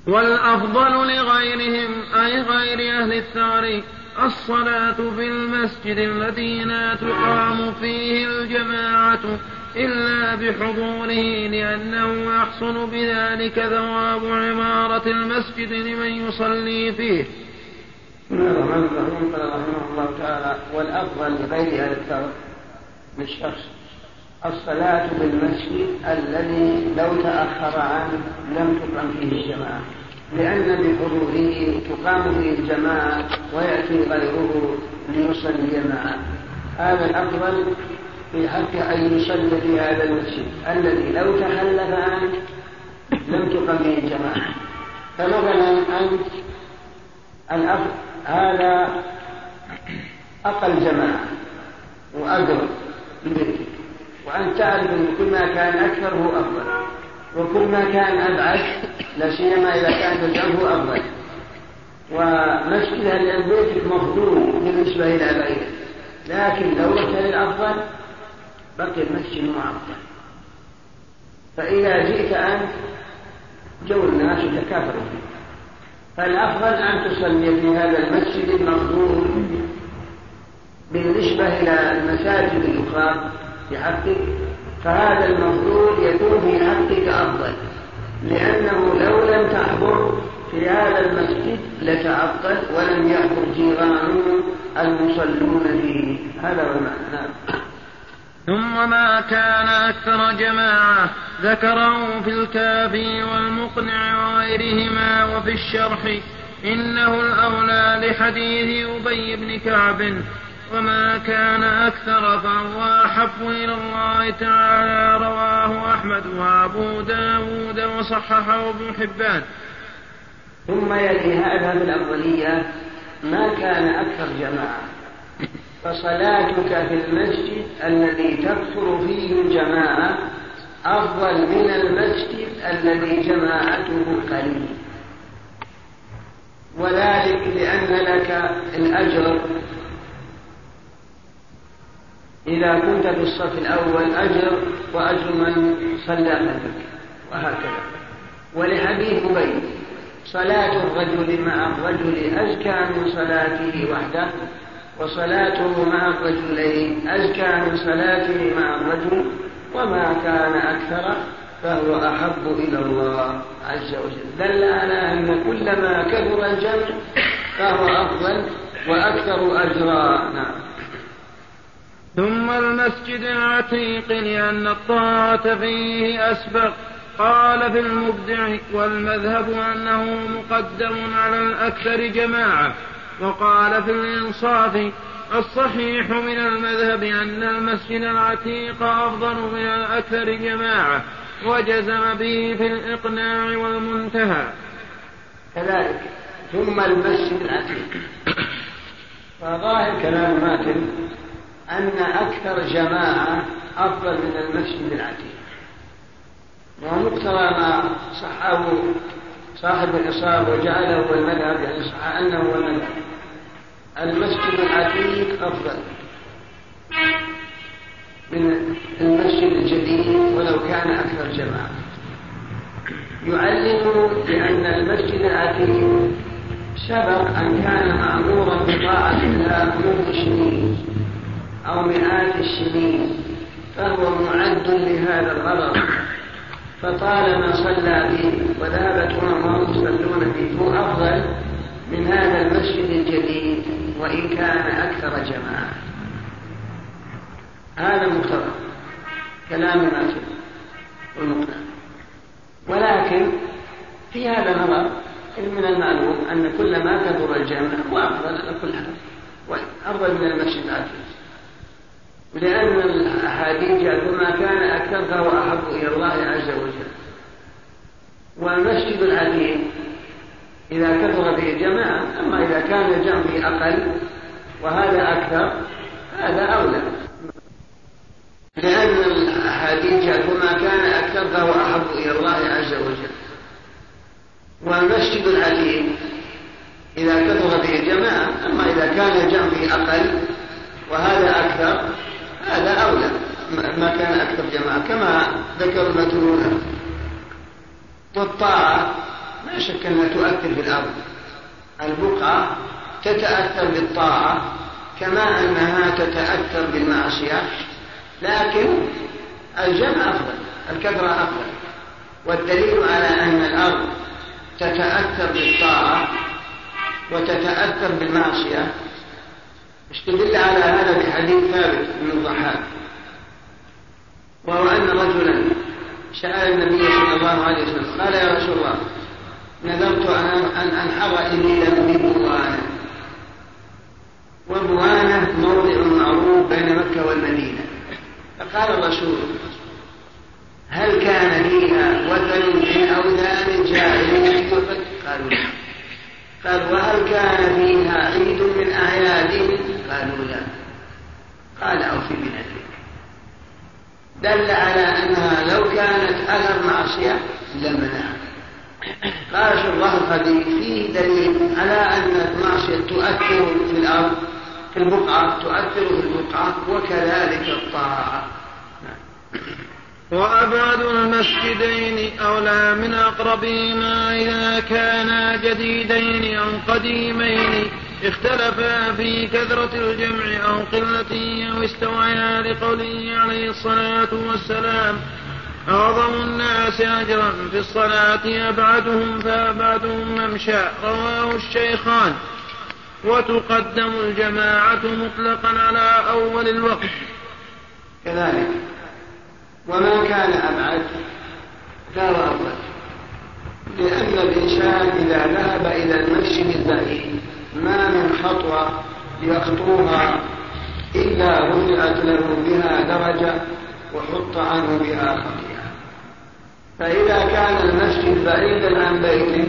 والأفضل لغيرهم أي غير أهل الثغر الصلاة في المسجد الذي لا تقام فيه الجماعة إلا بحضوره لأنه يحصل بذلك ثواب عمارة المسجد لمن يصلي فيه. بسم الله الرحمن الرحيم. قال رحمه الله تعالى والأفضل لغير أهل الثغر للشخص الصلاة بالمسجد الذي لو تأخر عنه لم تقم فيه الجماعة. لأن بحضوره تقام فيه الجماعة ويأتي غيره ليصلي معه. هذا الأفضل في حق أن يصلي في هذا المسجد. الذي لو تخلف عنه لم تقم به الجماعة. فمثلا أنت هذا أقل جماعة وأقرب لبيتك وأنت تعرف أن كل ما كان أكثر هو أفضل. وكل ما كان أبعد لا سيما إذا كان الجنب هو أفضل. ومسجد أهل بيتك مفضول بالنسبة إلى غيره لكن لو رحت للأفضل بقي المسجد معطل فإذا جئت أنت جو الناس يتكاثروا فيه. فالأفضل أن تصلي في هذا المسجد المفضول بالنسبة إلى المساجد الأخرى في حقك فهذا المفضول يكون في حقك أفضل لأنه لو لم تحضر في هذا المسجد لتعطل ولم يحضر جيرانه المصلون فيه هذا هو المعنى. نعم. ثم ما كان أكثر جماعة ذكره في الكافي والمقنع وغيرهما وفي الشرح. إنه الأولى لحديث أبي بن كعب. وما كان أكثر فهو أحب إلى الله تعالى رواه أحمد وأبو داود وصححه ابن حبان. ثم يلي هذا بالأفضلية ما كان أكثر جماعة. فصلاتك في المسجد الذي تكثر فيه الجماعة أفضل من المسجد الذي جماعته قليل. وذلك لأن لك الأجر. إذا كنت في الصف الأول أجر وأجر من صلى خلفك وهكذا. ولحديث أبي صلاة الرجل مع الرجل أزكى من صلاته وحده. وصلاته مع الرجلين أزكى من صلاته مع الرجل وما كان أكثر فهو أحب إلى الله عز وجل. دل على أن كلما كثر الجمع فهو أفضل وأكثر أجرا. نعم. ثم المسجد العتيق لأن الطاعة فيه أسبق. قال في المبدع والمذهب أنه مقدم على الأكثر جماعة. وقال في الإنصاف الصحيح من المذهب أن المسجد العتيق أفضل من الأكثر جماعة وجزم به في الإقناع والمنتهى. كذلك ثم المسجد العتيق. فظاهر كلام ماتن أن أكثر جماعة أفضل من المسجد العتيق. ومقتضى ما صحه صاحب الإصابة وجعله هو المذهب يعني صح أنه هو المذهب المسجد العتيق أفضل. من المسجد الجديد ولو كان أكثر جماعة. يعلم بأن المسجد العتيق سبق أن كان مأمورا بطاعة الله منذ سنين أو مئات السنين فهو معد لهذا الغرض فطالما صلى فيه وذهبت أمم يصلون فيه هو أفضل من هذا المسجد الجديد وإن كان أكثر جماعة. هذا مقتضى كلام الماتب والمقنع ولكن في هذا نظر من المعلوم أن كل ما كثر الجمع هو أفضل على كل حال. أفضل من المسجد العتيق. لأن الأحاديث ما كان أكثر فهو أحب إلى الله عز وجل. والمسجد العتيق إذا كثر فيه جماعة أما إذا كان الجمع أقل وهذا أكثر هذا أولى. لأن الأحاديث ما كان أكثر فهو أحب إلى الله عز وجل. والمسجد العتيق إذا كثر فيه جماعة أما إذا كان الجمع أقل وهذا أكثر هذا أولى. ما كان أكثر جماعة. كما ذكر المتنون والطاعة لا شك أنها تؤثر في الأرض. البقعة تتأثر بالطاعة كما أنها تتأثر بالمعصية. لكن الجمع أفضل الكثرة أفضل. والدليل على أن الأرض تتأثر بالطاعة وتتأثر بالمعصية استدل على هذا بحديث ثابت من الضحاك؟ وهو أن رجلا سأل النبي صلى الله عليه وسلم قال يا رسول الله نذرت أن أنحر إبلا ببوانة وبوانة موضع معروف بين مكة والمدينة. فقال الرسول هل كان فيها وثن من أوثان جاهلية قالوا لا. قال وهل كان فيها عيد من أعيادهم؟ قالوا لا. قال أوفي بنذرك دل على أنها لو كانت أثر معصية لمنع. قال شرح الحديث فيه دليل على أن المعصية تؤثر في الأرض في البقعة تؤثر في البقعة وكذلك الطاعة. وأبعد المسجدين أولى من أقربهما إذا كانا جديدين أو قديمين. اختلفا في كثرة الجمع أو قلته أو استويا لقوله عليه الصلاة والسلام أعظم الناس أجرا في الصلاة أبعدهم فأبعدهم ممشى. رواه الشيخان. وتقدم الجماعة مطلقا على أول الوقت. كذلك. وما كان أبعد؟ فهو أفضل لأن الإنسان إذا ذهب إلى المسجد البعيد ما من خطوة يخطوها إلا رفعت له بها درجة وحط عنه بها خطيئة. فإذا كان المسجد بعيدا عن بيتك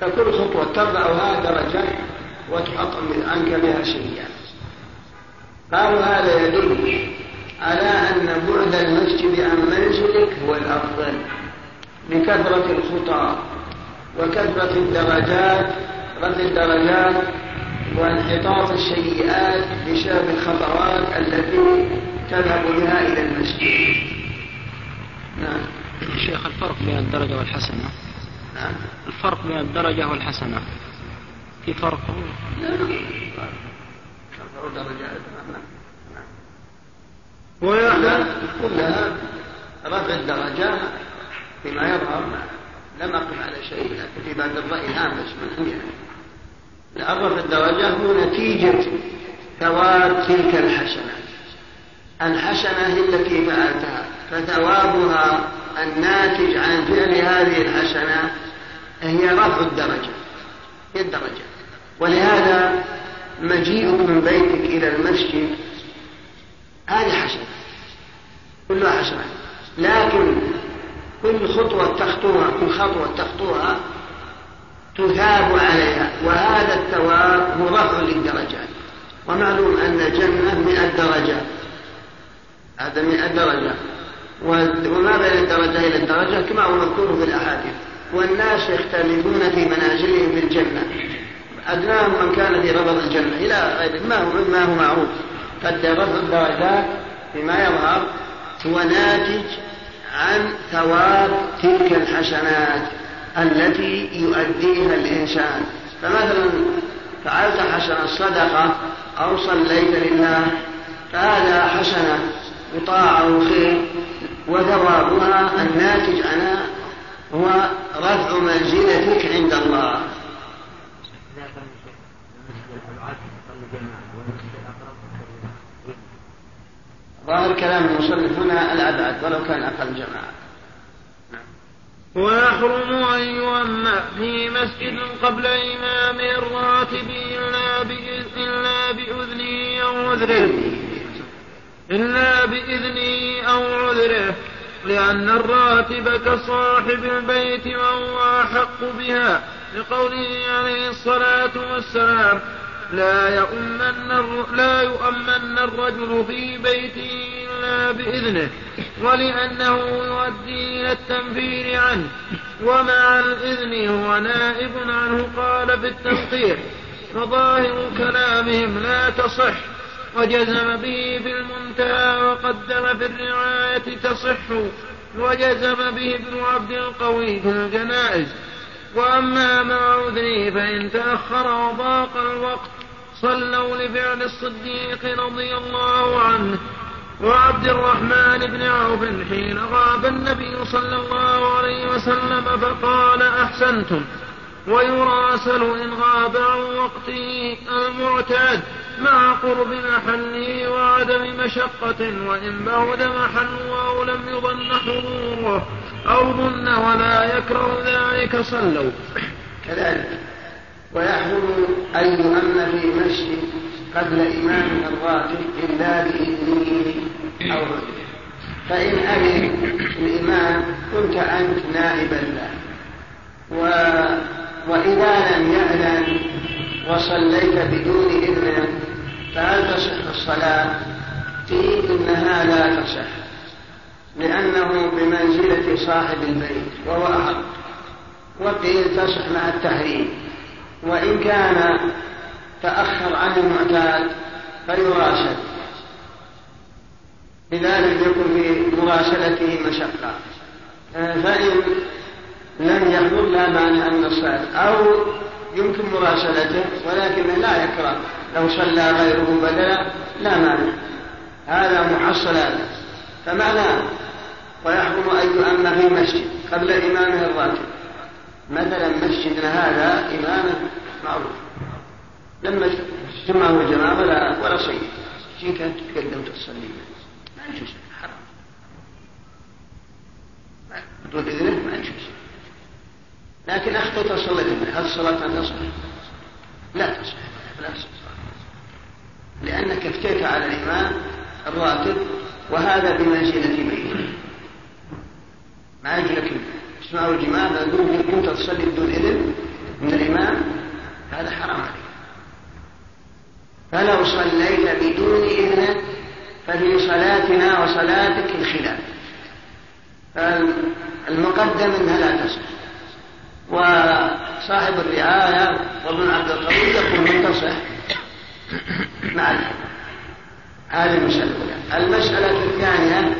فكل خطوة ترفعها درجة وتحط عنك بها سيئة قالوا هذا يدل على أن بعد المسجد عن منزلك هو الأفضل لكثرة الخطى وكثرة الدرجات رد الدرجات وانحطاط السيئات بسبب الخطوات التي تذهب بها إلى المسجد. نعم. شيخ الفرق بين الدرجة والحسنة. نعم. الفرق بين الدرجة والحسنة. في فرق؟ لا درجات. ويعلم كلها رفع الدرجات فيما يظهر. لم أقم على شيء لكن في بعد الرأي هامش من عندنا رفع الدرجة هو نتيجة ثواب تلك الحسنة. الحسنة التي فعلتها. فثوابها الناتج عن فعل هذه الحسنة هي رفع الدرجة. هي الدرجة. ولهذا مجيئك من بيتك إلى المسجد. هذه حسنة. كلها حسنة. لكن كل خطوة تخطوها كل خطوة تخطوها تثاب عليها وهذا الثواب مرفع للدرجات. ومعلوم أن الجنة مئة درجة. هذا مئة درجة. وما بين الدرجة إلى الدرجة؟ كما هو مذكور في الأحاديث. والناس يختلفون في منازلهم في الجنة. أدناهم من كان في ربض الجنة. إلى ما هو ما هو معروف. قد رفع الدرجات فيما يظهر هو ناتج عن ثواب تلك الحسنات التي يؤديها الإنسان. فمثلا فعلت حسنة صدقة أو صليت لله فهذا حسنة وطاعة وخير وثوابها الناتج عنها هو رفع منزلتك عند الله. ظاهر كلام المصنف هنا الأبعد ولو كان أقل جماعة. ويحرم أن يؤم في مسجد قبل إمامه الراتب إلا إلا بإذنه أو عذره. إلا بإذنه أو عذره. لأن الراتب كصاحب البيت وهو أحق بها. لقوله عليه الصلاة والسلام لا يؤمن لا يؤمن الرجل في بيته إلا بإذنه ولأنه يؤدي إلى التنفير عنه. ومع الإذن هو نائب عنه قال بالتنقيح فظاهر كلامهم لا تصح وجزم به في المنتهى وقدم في الرعاية تصح وجزم به ابن عبد القوي في الجنائز. وأما مع عذره فإن تأخر وضاق الوقت صلوا لفعل الصديق رضي الله عنه وعبد الرحمن بن عوف حين غاب النبي صلى الله عليه وسلم فقال أحسنتم ويراسل إن غاب عن وقته المعتاد مع قرب محله وعدم مشقة وإن بعد محله أو لم يظن حضوره أو ظن ولا يكره ذلك صلوا. كذلك. ويحرم أن يؤمن في مسجد قبل إمام الراتب إلا بإذنه أو فإن أذن الإمام كنت أنت نائبا له. و... وإذا لم يأذن وصليت بدون إذن فهل تصح الصلاة؟ قيل إنها لا تصح لأنه بمنزلة صاحب البيت وهو أحق. وقيل تصح مع التحريم. وإن كان تأخر عن المعتاد فيراشد إذا لم يكن في مراسلته مشقة. فإن لم يحضر لا مانع من الصلاة أو يمكن مراسلته ولكن لا يكره. لو صلى غيره بدلا لا مانع. هذا محصل فمعناه ويحرم أن يؤم في مسجد قبل إمامه الراتب مثلا مسجدنا هذا إمامه معروف. لما اجتمعوا الجماعة ولا ولا صيد جيت أنت تقدم تصلي. ما يجوز حرام. بدون إذنه ما يجوز لكن أخطأت وصليت هل الصلاة تصح؟ لا تصح. لا تصح. لأنك افتيت على الإمام الراتب وهذا بمنزلة بيته. ما يجوز لك تسمعوا الجماعة بدون كنت تصلي بدون إذن من الإمام هذا حرام عليك. فلو صليت بدون إذن ففي صلاتنا وصلاتك الخلاف. فالمقدم إنها لا تصح وصاحب الرعاية وابن عبد القوي يقول من تصح؟ مع هذه المسألة. الأولى المسألة الثانية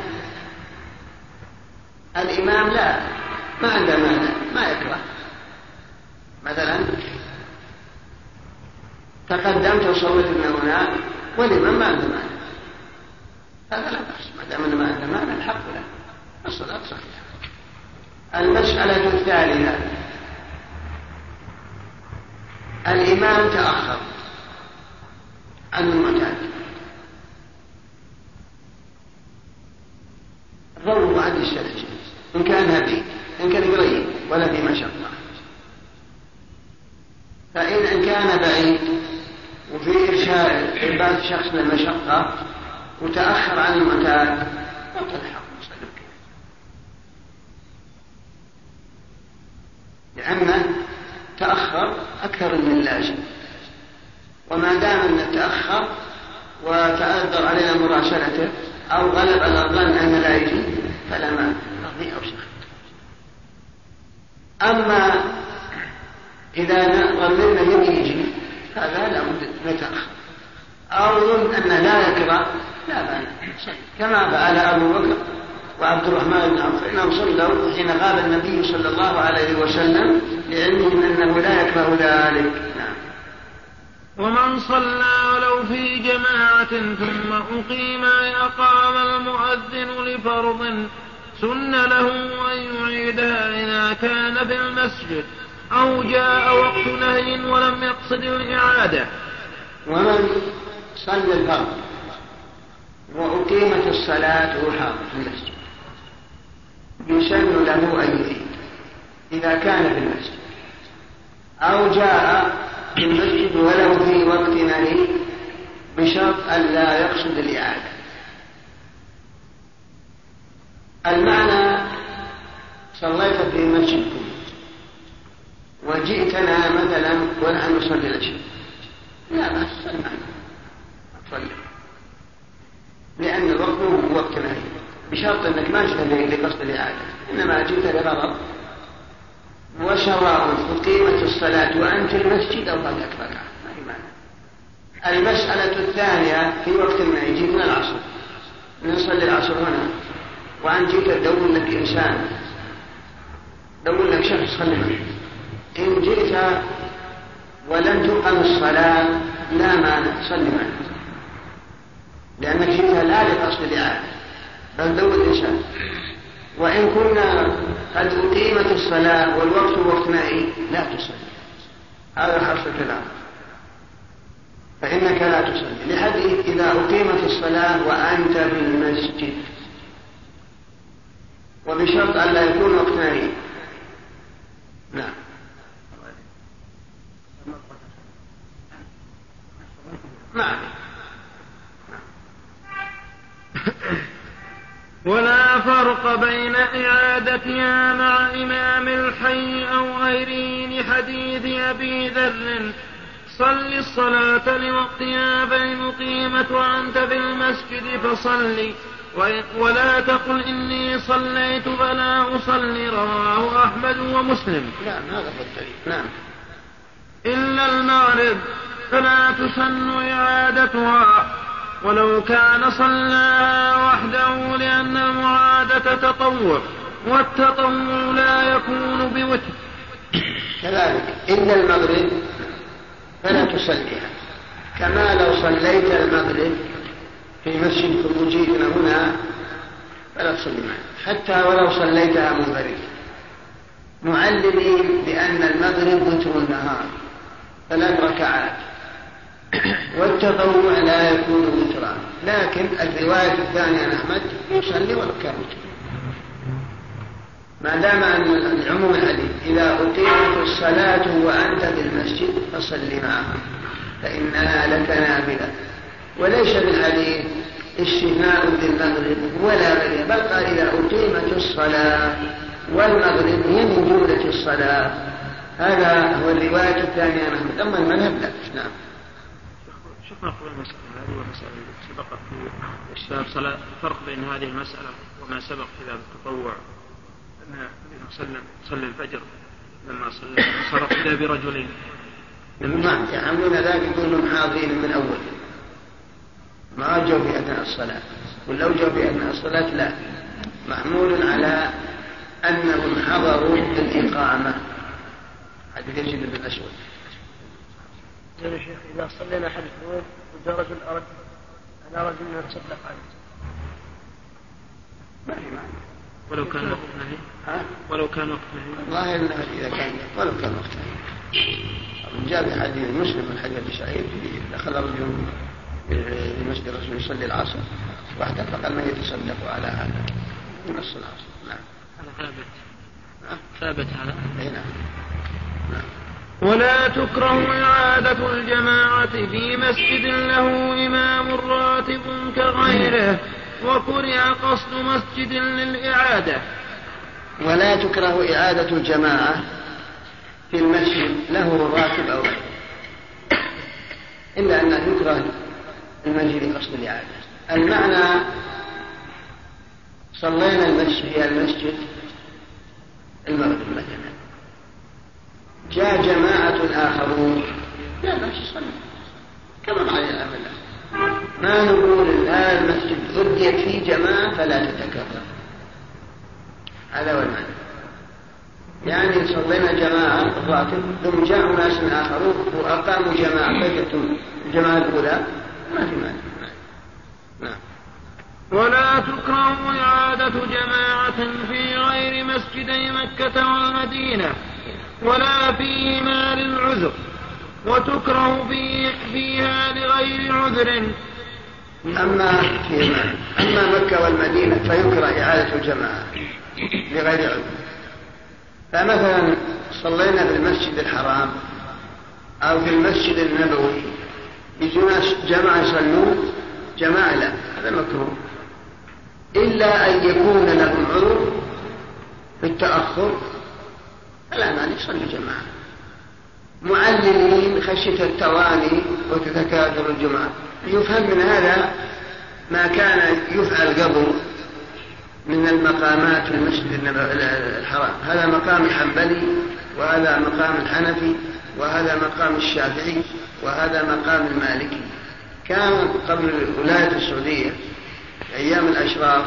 الإمام لا. ما عنده مانع ما يكره. مثلا تقدمت وصليت من هناك والإمام ما عنده مانع. هذا لا بأس ما دام ما عنده مانع الحق له. الصلاة صحيحة. المسألة الثالثة الإمام تأخر عن المعتاد الضوء عن الشرج إن كان هدي إن كان قريب ولا في مشقة فإن إن كان بعيد وفي إرشاد إرباد شخص للمشقة وتأخر عن المعتاد فقد لأنه تأخر أكثر من اللازم وما دام أنه تأخر وتأثر علينا مراسلته أو غلب على الظن أنه لا يجي فلا مانع. نقضي أو شهر أما إذا ظننا يبي يجي هذا لابد نتأخر أو ظن أنه لا يكره لا مانع كما فعل أبو بكر وعبد الرحمن بن عوف فإنهم صلوا حين غاب النبي صلى الله عليه وسلم لعلمهم أنه لا يكره ذلك. نعم. ومن صلى ولو في جماعة ثم أقيم أقام المؤذن لفرض سن له أن يعيدها إذا كان في المسجد أو جاء وقت نهي ولم يقصد الإعادة. ومن صلى الفرض وأقيمت الصلاة وهو حاضر في المسجد يسن له أن يعيد إذا كان في المسجد أو جاء في المسجد ولو في وقت نهي بشرط أن لا يقصد الإعادة. المعنى صليت في مسجدكم وجئتنا مثلا ونحن نصلي العشاء. لا بأس صل معنا صلي لأن الوقت هو وقت نهي بشرط أنك ما جئت لقصد الإعادة. إنما جئت لغرض وسواء أقيمت الصلاة وأنت في المسجد أو فاتك ركعة ما في معنى. المسألة الثانية في وقت النهي جئتنا العصر. نصلي العصر هنا. وأن جئت تدور لك إنسان. دور لك شخص صلي معه إن جئت ولم تقم الصلاة لا مانع. صلي معه لأنك جئت لا لقصد الإعادة بل دور إنسان وإن كنا قد أقيمت الصلاة والوقت وقت نائي لا تصلي. هذا خاص الكلام. فإنك لا تصلي. لحديث إذا أقيمت الصلاة وأنت في المسجد. وبشرط أن لا يكون نعم. نعم. ولا فرق بين إعادتها مع إمام الحي أو غيره لحديث أبي ذر. صل الصلاة لوقتها فإن أقيمت وأنت في المسجد فصلي. ولا تقل إني صليت فلا أصلي رواه أحمد ومسلم. نعم هذا هو الدليل. نعم. إلا المغرب فلا تسن إعادتها. ولو كان صلى وحده لأن المعادة تطوع والتطوع لا يكون بوتر. كذلك إلا المغرب فلا تصليها كما لو صليت المغرب في مسجد وجيتنا هنا فلا تصلي معه. حتى ولو صليتها منفردا معلمين بأن المغرب وتر النهار ثلاث ركعات. والتطوع لا يكون وترا. لكن الرواية الثانية عن أحمد يصلي ولو كان وترا. ما دام أن العموم الحديث إذا أقيمت الصلاة وأنت في المسجد فصل معها. فإنها لك نافلة. وليس بالحديث استثناء للمغرب ولا غيره بل قال إذا أقيمت الصلاة والمغرب هي من جملة الصلاة. هذا هو الرواية الثانية عن أحمد أما المذهب لا. نعم. شيخنا قبل المسألة هذه والمسألة سبقت في الشباب صلاة الفرق بين هذه المسألة وما سبق في باب التطوع. أن النبي صلى صلى الفجر لما صلى صرف إلى برجلين نعم يعملون ذلك يكونوا حاضرين من أول. ما جو في أثناء الصلاة. ولو جو في أثناء الصلاة لا. محمول على أنهم حضروا الإقامة. حديث يزيد بن الأسود يا شيخ إذا صلينا أحد الفروض وجاء رجل أرد أنا أرد أن نتصدق عليه. ما في معنى. ولو كان وقت نهي. ولو كان وقت نهي. الظاهر انه إذا كان ولو كان وقت نهي. جاء في حديث مسلم من حديث ابي سعيد دخل رجل في مسجد الرسول يصلي العصر وحده فقال من يتصدق على هذا؟ نص العصر نعم. هذا ثابت. ثابت هذا. اي نعم. نعم. ولا تكره إعادة الجماعة في مسجد له إمام راتب كغيره وكره قصد مسجد للإعادة. ولا تكره إعادة الجماعة في المسجد له راتب أو غيره. إلا أن يكره المسجد لقصد الإعادة. المعنى صلينا المسجد في المسجد المغرب مثلا. جاء جماعة آخرون. لا بأس صلي كما على الأمل ما نقول الآن المسجد أديت فيه جماعة فلا تتكرر. هذا هو المعنى. يعني صلينا جماعة الراتب ثم جاءوا ناس آخرون وأقاموا جماعة بقيتم الجماعة الأولى. ما في مانع نعم ولا تكره إعادة جماعة في غير مسجدي مكة والمدينة ولا فيهما للعذر وتكره في فيها لغير عذر. أما فيما أما مكة والمدينة فيكره إعادة الجماعة لغير عذر. فمثلا صلينا في المسجد الحرام أو في المسجد النبوي يجونا جماعة يصلون جماعة لا هذا مكروه. إلا أن يكون لهم عذر في التأخر. فلا مانع يصلي جماعة. معلمين خشية التواني وتتكاثر الجمعة يفهم من هذا ما كان يفعل قبل من المقامات في المسجد الحرام. هذا مقام الحنبلي وهذا مقام الحنفي وهذا مقام الشافعي. وهذا مقام المالكي كان قبل ولاية السعودية أيام الأشراف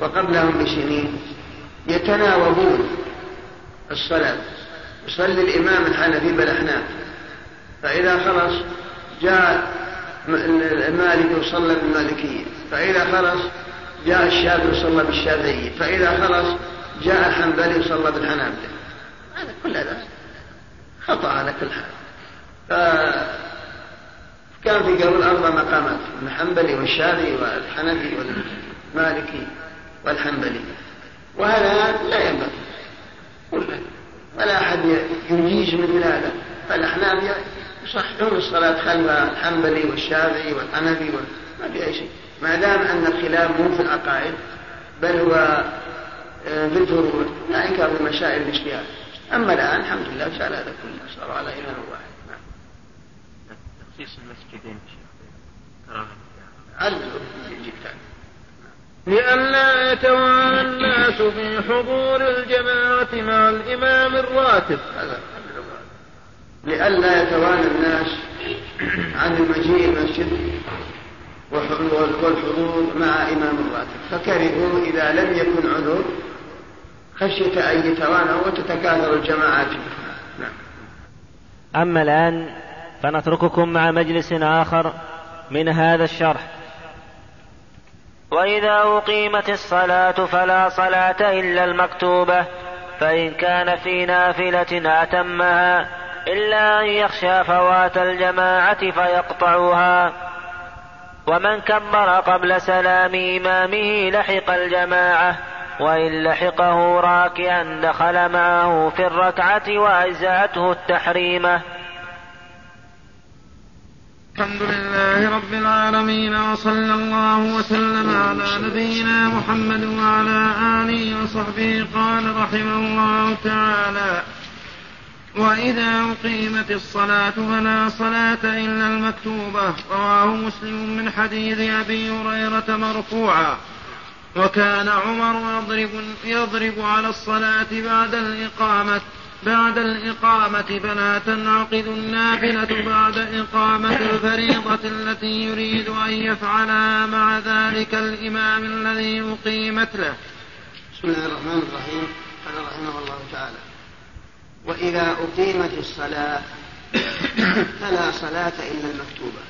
وقبلهم بسنين يتناوبون الصلاة. يصلي الإمام الحنفي بالأحناف. فإذا خلص جاء المالكي وصلى بالمالكية. فإذا خلص جاء الشافعي وصلى بالشافعية فإذا خلص جاء الحنبلي وصلى بالحنابلة. هذا كل هذا خطأ على كل حال. فكان في قبل أربع مقامات الحنبلي والشافعي والحنفي والمالكي والحنبلي. وهذا لا ينبغي ولا أحد يجيز مثل هذا. فالأحناف يصححون الصلاة خلف الحنبلي والشافعي والحنفي ما في أي شيء. ما دام أن الخلاف مو في العقائد بل هو آه، في الفروع لا إنكار المسائل الاجتهاد أما الآن الحمد لله شال هذا كله صار على إمام واحد. تخصيص المسجدين لئلا يتوانى الناس في حضور الجماعة مع الإمام الراتب. لئلا يتوانى الناس عن المجيء المسجد والحضور مع إمام الراتب. فكرهوا إذا لم يكن عذر خشية أن يتوانوا وتتكاثر الجماعات. نعم. أما الآن فنترككم مع مجلس آخر من هذا الشرح. وإذا أقيمت الصلاة فلا صلاة إلا المكتوبة فإن كان في نافلة أتمها إلا أن يخشى فوات الجماعة فيقطعها ومن كبر قبل سلام إمامه لحق الجماعة وإن لحقه راكعا دخل معه في الركعة وأجزأته التحريمة. الحمد لله رب العالمين وصلى الله وسلم على نبينا محمد وعلى آله وصحبه. قال رحمه الله تعالى وإذا أقيمت الصلاة فلا صلاة إلا المكتوبة. رواه مسلم من حديث أبي هريرة مرفوعا. وكان عمر يضرب يضرب على الصلاة بعد الإقامة. بعد الإقامة فلا تنعقد النافلة بعد إقامة الفريضة التي يريد أن يفعلها مع ذلك الإمام الذي أقيمت له. بسم الله الرحمن الرحيم قال رحمه الله تعالى وإذا أقيمت الصلاة فلا صلاة إلا المكتوبة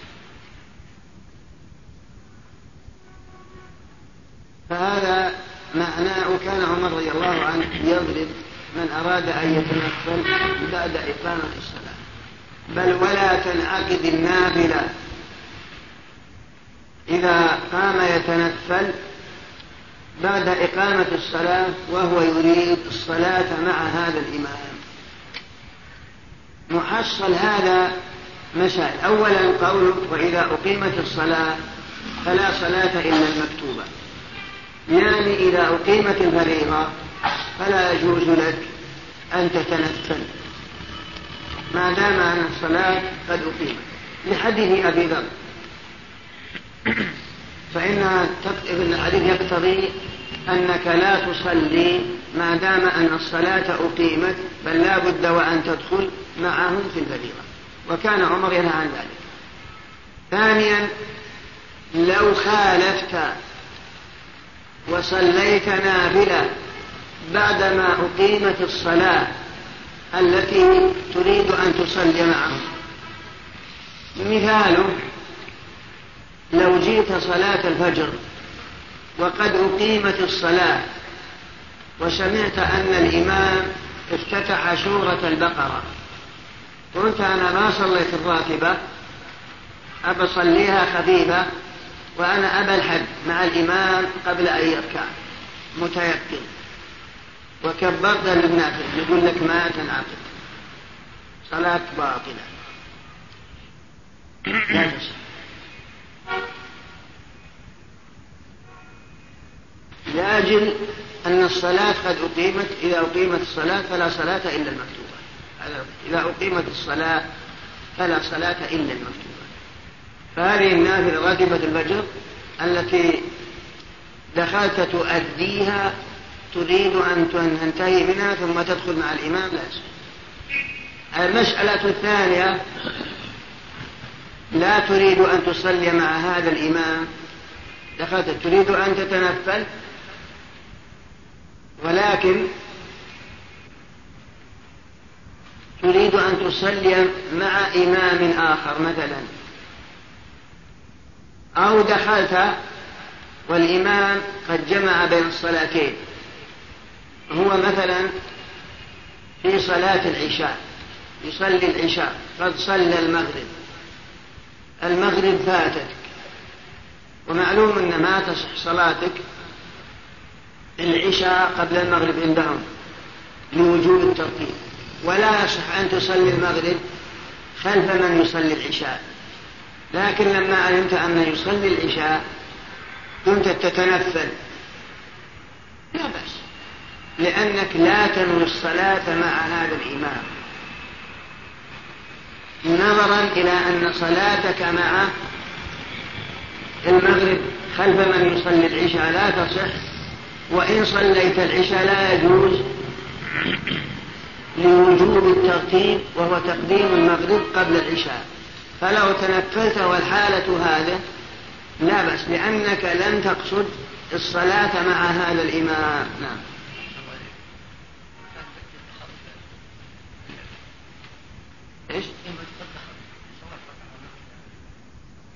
فهذا معناه كان عمر رضي الله عنه يضرب من أراد أن يتنفل بعد إقامة الصلاة. بل ولا تنعقد النافلة. إذا قام يتنفل بعد إقامة الصلاة وهو يريد الصلاة مع هذا الإمام. محصل هذا مسائل أولا قوله وإذا أقيمت الصلاة فلا صلاة إلا المكتوبة. يعني إذا أقيمت الفريضة فلا يجوز لك أن تتنفل. ما دام أن الصلاة قد أقيمت. لحديث أبي ذر. فإن الحديث يقتضي أنك لا تصلي ما دام أن الصلاة أقيمت بل لا بد وأن تدخل معهم في الفريضة. وكان عمر ينهى عن ذلك. ثانيا لو خالفت وصليت نافلة بعدما أقيمت الصلاة التي تريد أن تصلي معهم مثاله لو جئت صلاة الفجر وقد أقيمت الصلاة وسمعت أن الإمام افتتح سورة البقرة قلت أنا ما صليت الراتبة؟ أبى أصليها خفيفة وأنا أبى الحد مع الإمام قبل أن يركع متيقن. وكبرت للنافل يقول لك ما تنعقد صلاة باطلة. لا تصح لأجل أن الصلاة قد أقيمت إذا أقيمت الصلاة فلا صلاة إلا المكتوبة. إذا أقيمت الصلاة فلا صلاة إلا المكتوبة. فهذه النافلة راتبة الفجر التي دخلت تؤديها تريد أن تنتهي منها ثم تدخل مع الإمام؟ لا يصح المسألة الثانية لا تريد أن تصلي مع هذا الإمام. دخلت تريد أن تتنفل؟ ولكن تريد أن تصلي مع إمام آخر مثلا. أو دخلت والإمام قد جمع بين الصلاتين. هو مثلا في صلاة العشاء يصلي العشاء قد صلى المغرب. المغرب فاتك. ومعلوم أن ما تصح صلاتك العشاء قبل المغرب عندهم لوجوب الترتيب. ولا يصح أن تصلي المغرب خلف من يصلي العشاء. لكن لما علمت أن يصلي العشاء كنت تتنفل. لا بأس. لأنك لا تنوي الصلاة مع هذا الإمام. نظرا إلى أن صلاتك مع المغرب خلف من يصلي العشاء لا تصح وإن صليت العشاء لا يجوز لوجوب الترتيب وهو تقديم المغرب قبل العشاء. فلو تنفلت والحالة هذه لا بأس لأنك لن تقصد الصلاة مع هذا الإمام. نعم. إيش؟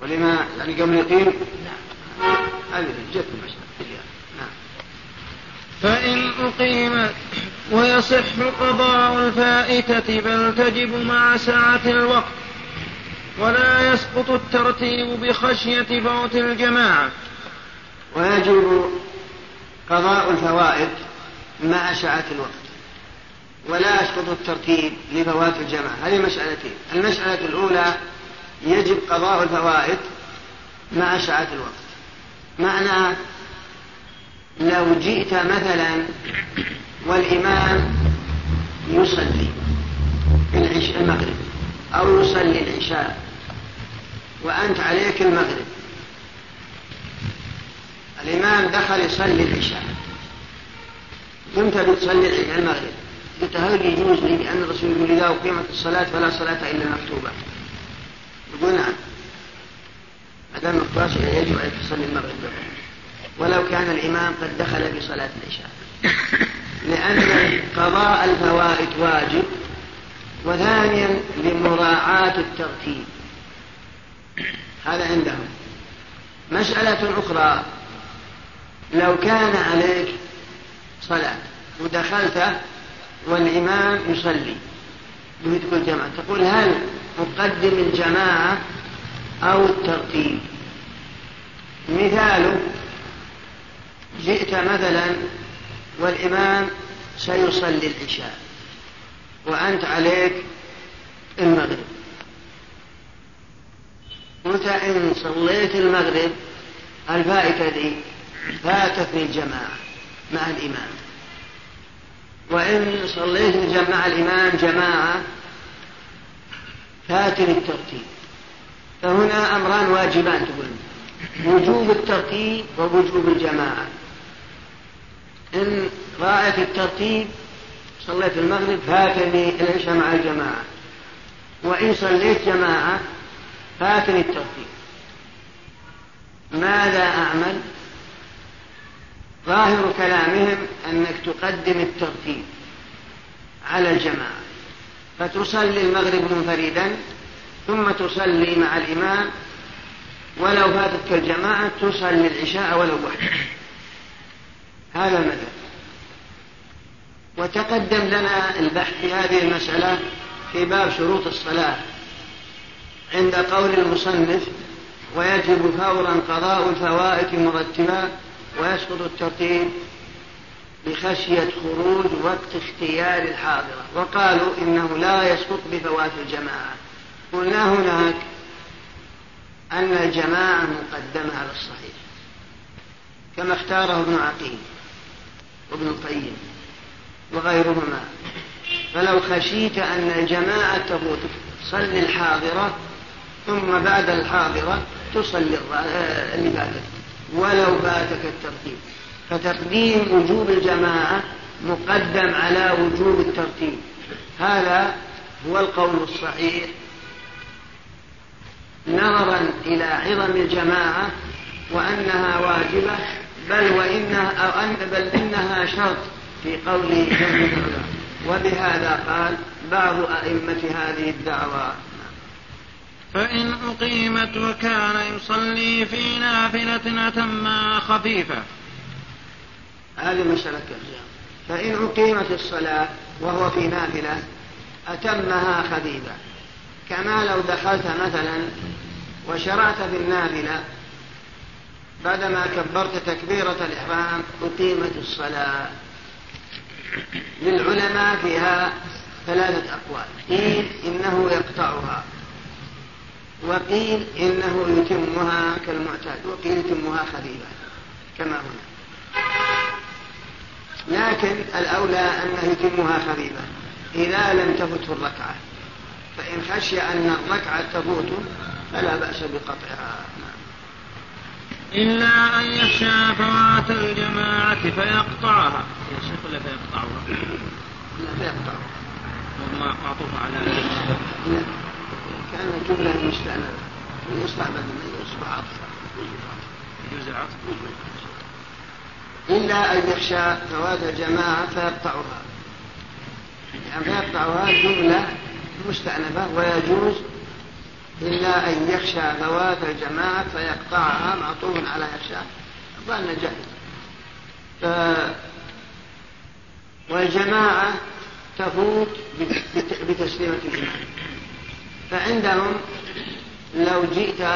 ولما يعني قبل يقيم نعم. هذه جت نعم. فإن أقيمت ويصح قضاء الفائتة بل تجب مع سعة الوقت ولا يسقط الترتيب بخشية فوت الجماعة. ويجب قضاء الفوائد مع سعة الوقت. ولا يسقط الترتيب لفوات الجماعة هذه مسألتين. المسألة الأولى يجب قضاء الفوائد مع سعة الوقت. معنى لو جئت مثلا والإمام يصلي المغرب أو يصلي العشاء وأنت عليك المغرب. الإمام دخل يصلي العشاء. كنت بتصلي المغرب. قلت هل يجوز لي لأن الرسول يقول إذا أقيمت الصلاة فلا صلاة إلا المكتوبة يقول نعم. ما دام يجب أن تصلي المغرب. ولو كان الإمام قد دخل في صلاة العشاء. لأن قضاء الفوائد واجب. وثانيا لمراعاة الترتيب. هذا عندهم. مسألة أخرى. لو كان عليك صلاة ودخلت والإمام يصلي. تقول جماعة. تقول هل أقدم الجماعة أو الترتيب؟ مثال جئت مثلا والإمام سيصلي العشاء وأنت عليك المغرب. قلت إن صليت المغرب؟ الفائتة دي فاتتني الجماعة مع الإمام. وإن صليت مع الإمام جماعة فاتني الترتيب. فهنا أمران واجبان تقول. وجوب الترتيب ووجوب الجماعة. إن رأيت الترتيب صليت المغرب فاتني العشاء مع الجماعة. وإن صليت جماعة فاتني الترتيب. ماذا أعمل؟ ظاهر كلامهم أنك تقدم الترتيب على الجماعة. فتصلي المغرب منفردا ثم تصلي مع الإمام ولو فاتتك الجماعة تصلي العشاء ولو وحدك هذا المذهب. وتقدم لنا البحث في هذه المسألة في باب شروط الصلاة عند قول المصنف ويجب فورا قضاء الفوائت مرتبا ويسقط الترتيب بخشية خروج وقت اختيار الحاضرة. وقالوا إنه لا يسقط بفوات الجماعة. قلنا هناك أن الجماعة مقدمة على الصحيح كما اختاره ابن عقيل وابن القيم وغيرهما. فلو خشيت أن الجماعة تفوتك صل الحاضرة ثم بعد الحاضرة تصلي اللي فاتت ولو فاتك الترتيب. فتقديم وجوب الجماعة مقدم على وجوب الترتيب. هذا هو القول الصحيح. نظرا إلى عظم الجماعة وأنها واجبة بل وإنها أو أن بل إنها شرط في قول جمع وبهذا قال بعض أئمة هذه الدعوة فإن أقيمت وكان يصلي في نافلة أتمها خفيفة. هذه مسألة فإن أقيمت الصلاة وهو في نافلة أتمها خفيفة. كما لو دخلت مثلا وشرعت في النافلة بعدما كبرت تكبيرة الإحرام أقيمت الصلاة. للعلماء فيها ثلاثة أقوال. قيل إنه يقطعها. وقيل إنه يتمها كالمعتاد وقيل يتمها خفيفة كما هنا. لكن الأولى أنه يتمها خفيفة إذا لم تفته الركعة. فإن خشي أن الركعة تفوته فلا بأس بقطعها. إلا أن يخشى فوات الجماعة فيقطعها. يا شيخ ولا فيقطعها؟ لا فيقطعها. معطوف على لا. كان جملة مستأنفة يصبح بدل ما يصبح عطفا يجوز العطف إلا أن يخشى فوات الجماعة فيقطعها. يعني فيقطعها جملة مستأنفة ويجوز إلا أن يخشى فوات الجماعة فيقطعها معطوف على يخشى. ظن جهل ف... والجماعة تفوت بتسليمة الإمام فعندهم لو جئت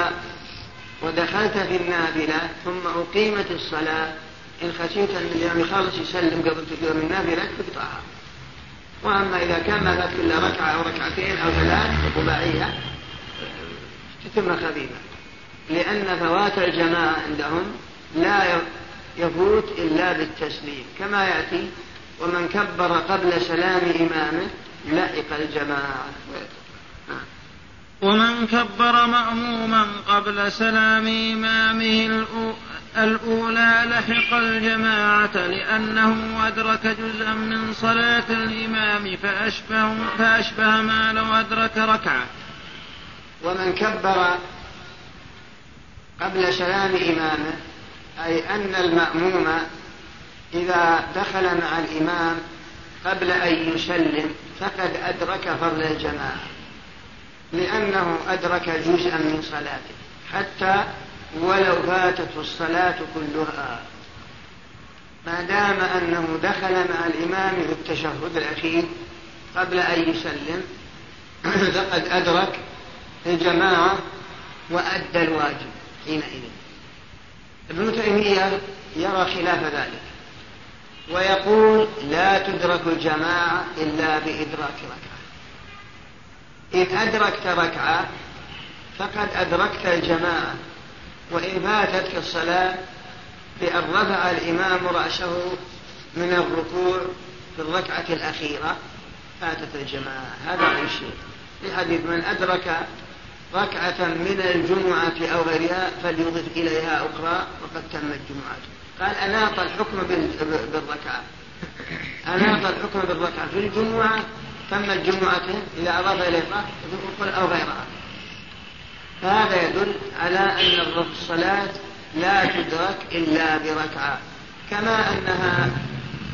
ودخلت في النافلة ثم أقيمت الصلاة إن خشيت أن الإمام يخلص يسلم قبل تقدر النافلة تقطعها وأما إذا كان ما إلا ركعة أو ركعتين أو ثلاث رباعية تتم خفيفة. لأن فوات الجماعة عندهم لا يفوت إلا بالتسليم كما يأتي ومن كبر قبل سلام إمامه لحق الجماعة. ومن كبر مأموما قبل سلام إمامه الأولى لحق الجماعة لأنه أدرك جزءا من صلاة الإمام فأشبه, فأشبه ما لو أدرك ركعة. ومن كبر قبل سلام إمامه أي أن المأموم إذا دخل مع الإمام قبل أن يسلم فقد أدرك فضل الجماعة. لأنه أدرك جزءا من صلاته حتى ولو فاتته الصلاة كلها. ما دام أنه دخل مع الإمام في التشهد الأخير قبل أن يسلم فقد أدرك الجماعة وأدى الواجب حينئذ. ابن تيمية يرى خلاف ذلك ويقول لا تدرك الجماعة إلا بإدراك ركعة إن أدركت ركعة فقد أدركت الجماعة وإن فاتتك الصلاة بأن رفع الإمام رأسه من الركوع في الركعة الأخيرة فاتت الجماعة. هذا أي شيء. لحديث من أدرك ركعة من الجمعة أو غيرها فليضف إليها أخرى وقد تمت جمعته قال أناط الحكم بالركعة. أناط الحكم بالركعة في الجمعة تم الجمعة إذا أضاف إليه الركعة أو غيرها. فهذا يدل على أن الصلاة لا تدرك إلا بركعة كما أنها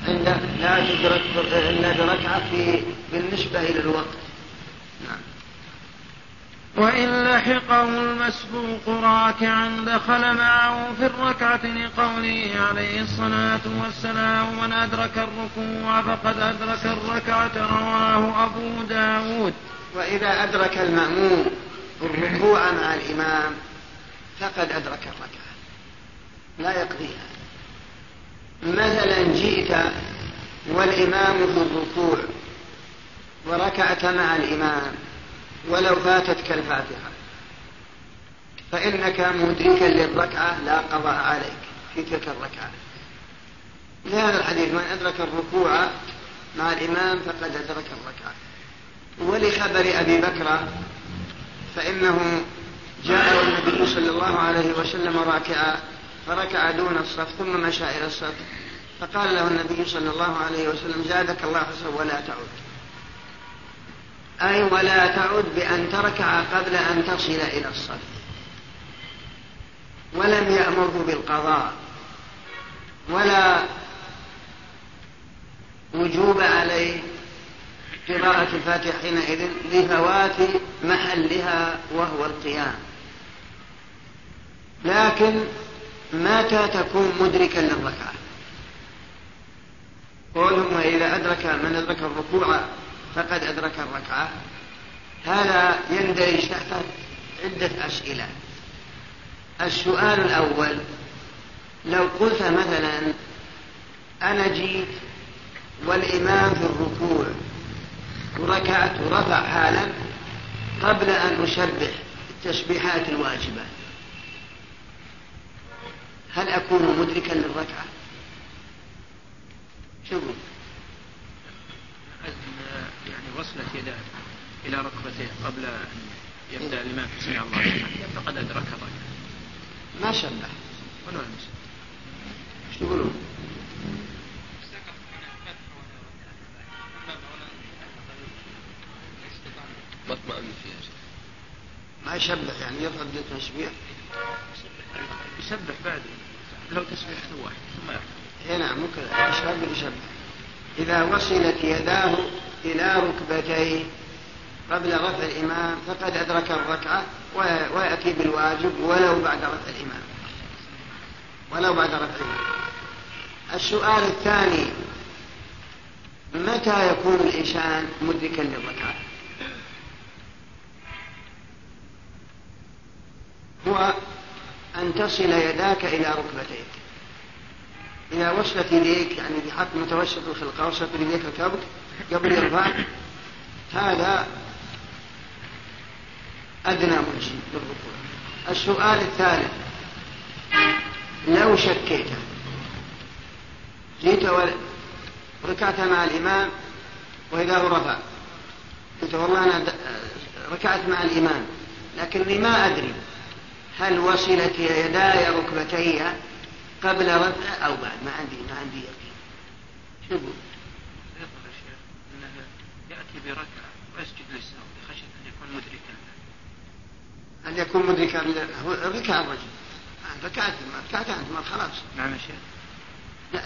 عند لا تدرك إلا بركعة في بالنسبة إلى الوقت. نعم. وإن لحقه المسبوق راكعا دخل معه في الركعة لقوله عليه الصلاة والسلام من أدرك الركوع فقد أدرك الركعة رواه أبو داود. وإذا أدرك المأموم الركوع مع الإمام فقد أدرك الركعة. لا يقضيها. مثلا جئت والإمام في الركوع وركعت مع الإمام ولو فاتتك الفاتحة فإنك مدركا للركعة لا قضاء عليك في تلك الركعة. لهذا الحديث من أدرك الركوع مع الإمام فقد أدرك الركعة. ولخبر أبي بكر فإنه جاء النبي صلى الله عليه وسلم راكعا فركع دون الصف ثم مشى إلى الصف. فقال له النبي صلى الله عليه وسلم زادك الله حسن ولا تعود أي ولا تعد بأن تركع قبل أن تصل إلى الصف ولم يأمره بالقضاء. ولا وجوب عليه قراءة الفاتحة حينئذ لفوات محلها وهو القيام. لكن متى تكون مدركا للركعة؟ قولهم وإذا أدرك من أدرك الركوع فقد أدرك الركعة. هذا يندرج تحت عدة أسئلة. السؤال الأول لو قلت مثلا أنا جيت والإمام في الركوع وركعت ورفع حالا قبل أن أسبح التسبيحات الواجبة هل أكون مدركا للركعة؟ شو وصلت يداه إلى ركبتيه قبل أن يبدأ الإمام في سمع الله. لمن فقد أدرك الركعة ما شبه ولو لم إيش تقولون؟ ما اطمئن فيها ما يشبه يعني بدون تشبيه. يسبح بعد. لو تسبيحة واحد ثم يرفع اي نعم ممكن. يشبه يشبه؟ إذا وصلت يداه إلى ركبتيه قبل رفع الإمام فقد أدرك الركعة ويأتي بالواجب ولو بعد رفع الإمام. ولو بعد رفع الإمام. السؤال الثاني متى يكون الإنسان مدركا للركعة؟ هو أن تصل يداك إلى ركبتيك. إذا وصلت يديك يعني بحق متوسط الخلقة وصلت يديك الكبك قبل يرفع هذا أدنى مجزي للركوع. السؤال الثالث لو شكيت جيت وركعت مع الإمام وإذا هو رفع قلت والله أنا ركعت مع الإمام لكني ما أدري هل وصلت يداي ركبتي قبل رفع أو بعد. ما عندي ما عندي يقين شو يقول؟ يظهر الشيخ أنه يأتي بركعة ويسجد للسهو خشية أن يكون مدركا أن يكون مدركا ركع الرجل. ركعت ما ركعت أنت ما خلاص. نعم يا شيخ.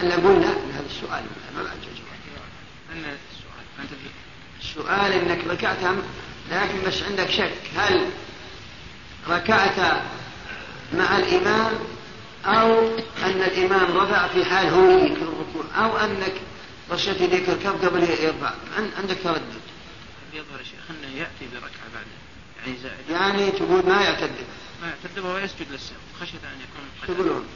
لا قلنا هذا السؤال. ما بعد أن السؤال أنت السؤال إنك ركعت لكن بس عندك شك. هل ركعت مع الإمام أو أن الإمام رفع في حال هويك الركوع أو أنك رشت يديك الكف قبل يرفع عندك تردد يظهر شيخ أنه يأتي بركعة بعد يعني زائد يعني تقول ما يعتد. ما يعتد وهو يسجد للسهو خشيه أن يكون تقولون.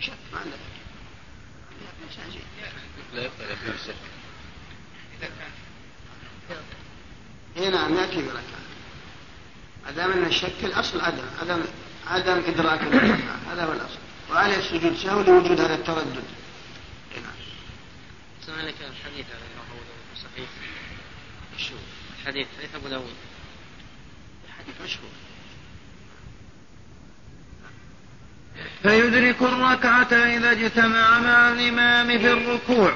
شك ما عندك. لا يقبل في الشك اي نعم ياتي بركعة. ما دام أن الشك الأصل عدم. عدم عدم ادراك الركعه هذا هو الأصل. وعليه السجود سهو لوجود هذا التردد. اي نعم سؤالك الحديث هذا رواه ابو داود صحيح. شو الحديث حديث أبو داود. حديث مشهور. فيدرك الركعة إذا اجتمع مع الإمام في الركوع.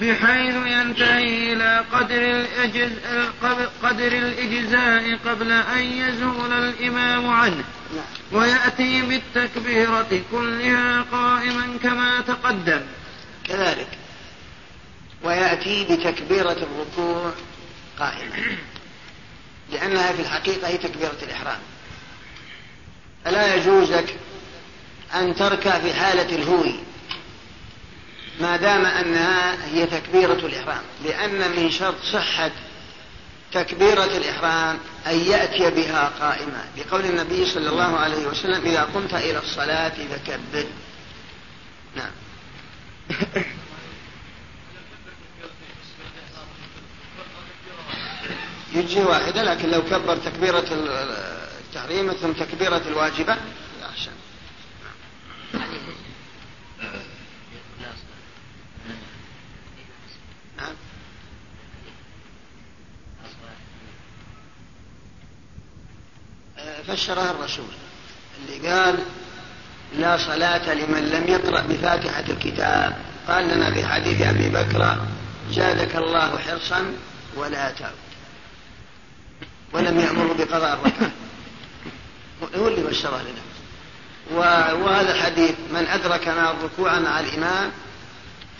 بحيث ينتهي إلى قدر, الأجز... قدر الإجزاء قبل أن يزول الإمام عنه. ويأتي بالتكبيرة كلها قائما كما تقدم. كذلك. ويأتي بتكبيرة الركوع قائما. لأنها في الحقيقة هي تكبيرة الإحرام. فلا يجوز لك أن تركع في حالة الهوي. ما دام أنها هي تكبيرة الإحرام لأن من شرط صحة تكبيرة الإحرام أن يأتي بها قائمة لقول النبي صلى الله عليه وسلم إذا قمت إلى الصلاة فكبر. نعم. يجي واحدة لكن لو كبر تكبيرة التحريم ثم تكبيرة الواجبة أحسن نعم فسرها الرسول اللي قال لا صلاة لمن لم يقرأ بفاتحة الكتاب. قال لنا في حديث أبي بكر زادك الله حرصا ولا تعود ولم يأمر بقضاء الركعة. هو اللي بشره لنا. وهذا الحديث من أدرك مع الركوع مع الإمام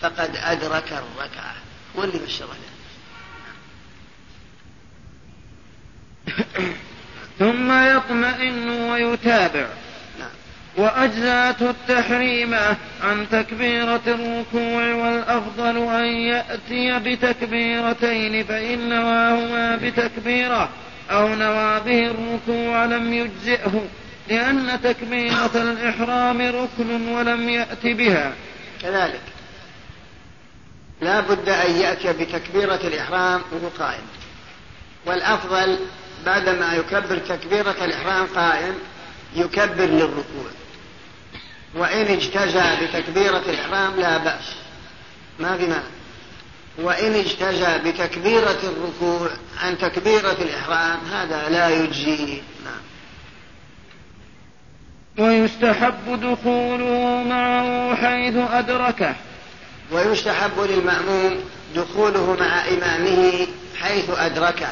فقد أدرك الركعة. هو اللي بشره لنا. ثم يطمئن ويتابع. نعم. وأجزاة التحريمة عن تكبيرة الركوع والأفضل أن يأتي بتكبيرتين فإن نواهما بتكبيرة أو نوى به الركوع لم يجزئه لأن تكبيرة الإحرام ركن ولم يأت بها. كذلك. لا بد أن يأتي بتكبيرة الإحرام وهو قائم. والأفضل بعدما يكبر تكبيرة الإحرام قائم يكبر للركوع. وإن اجتزى بتكبيرة الإحرام لا بأس. ما في معنى وإن اجتزى بتكبيرة الركوع عن تكبيرة الإحرام هذا لا يجزي. نعم. ويستحب دخوله معه حيث أدركه. ويستحب للمأموم دخوله مع إمامه حيث أدركه.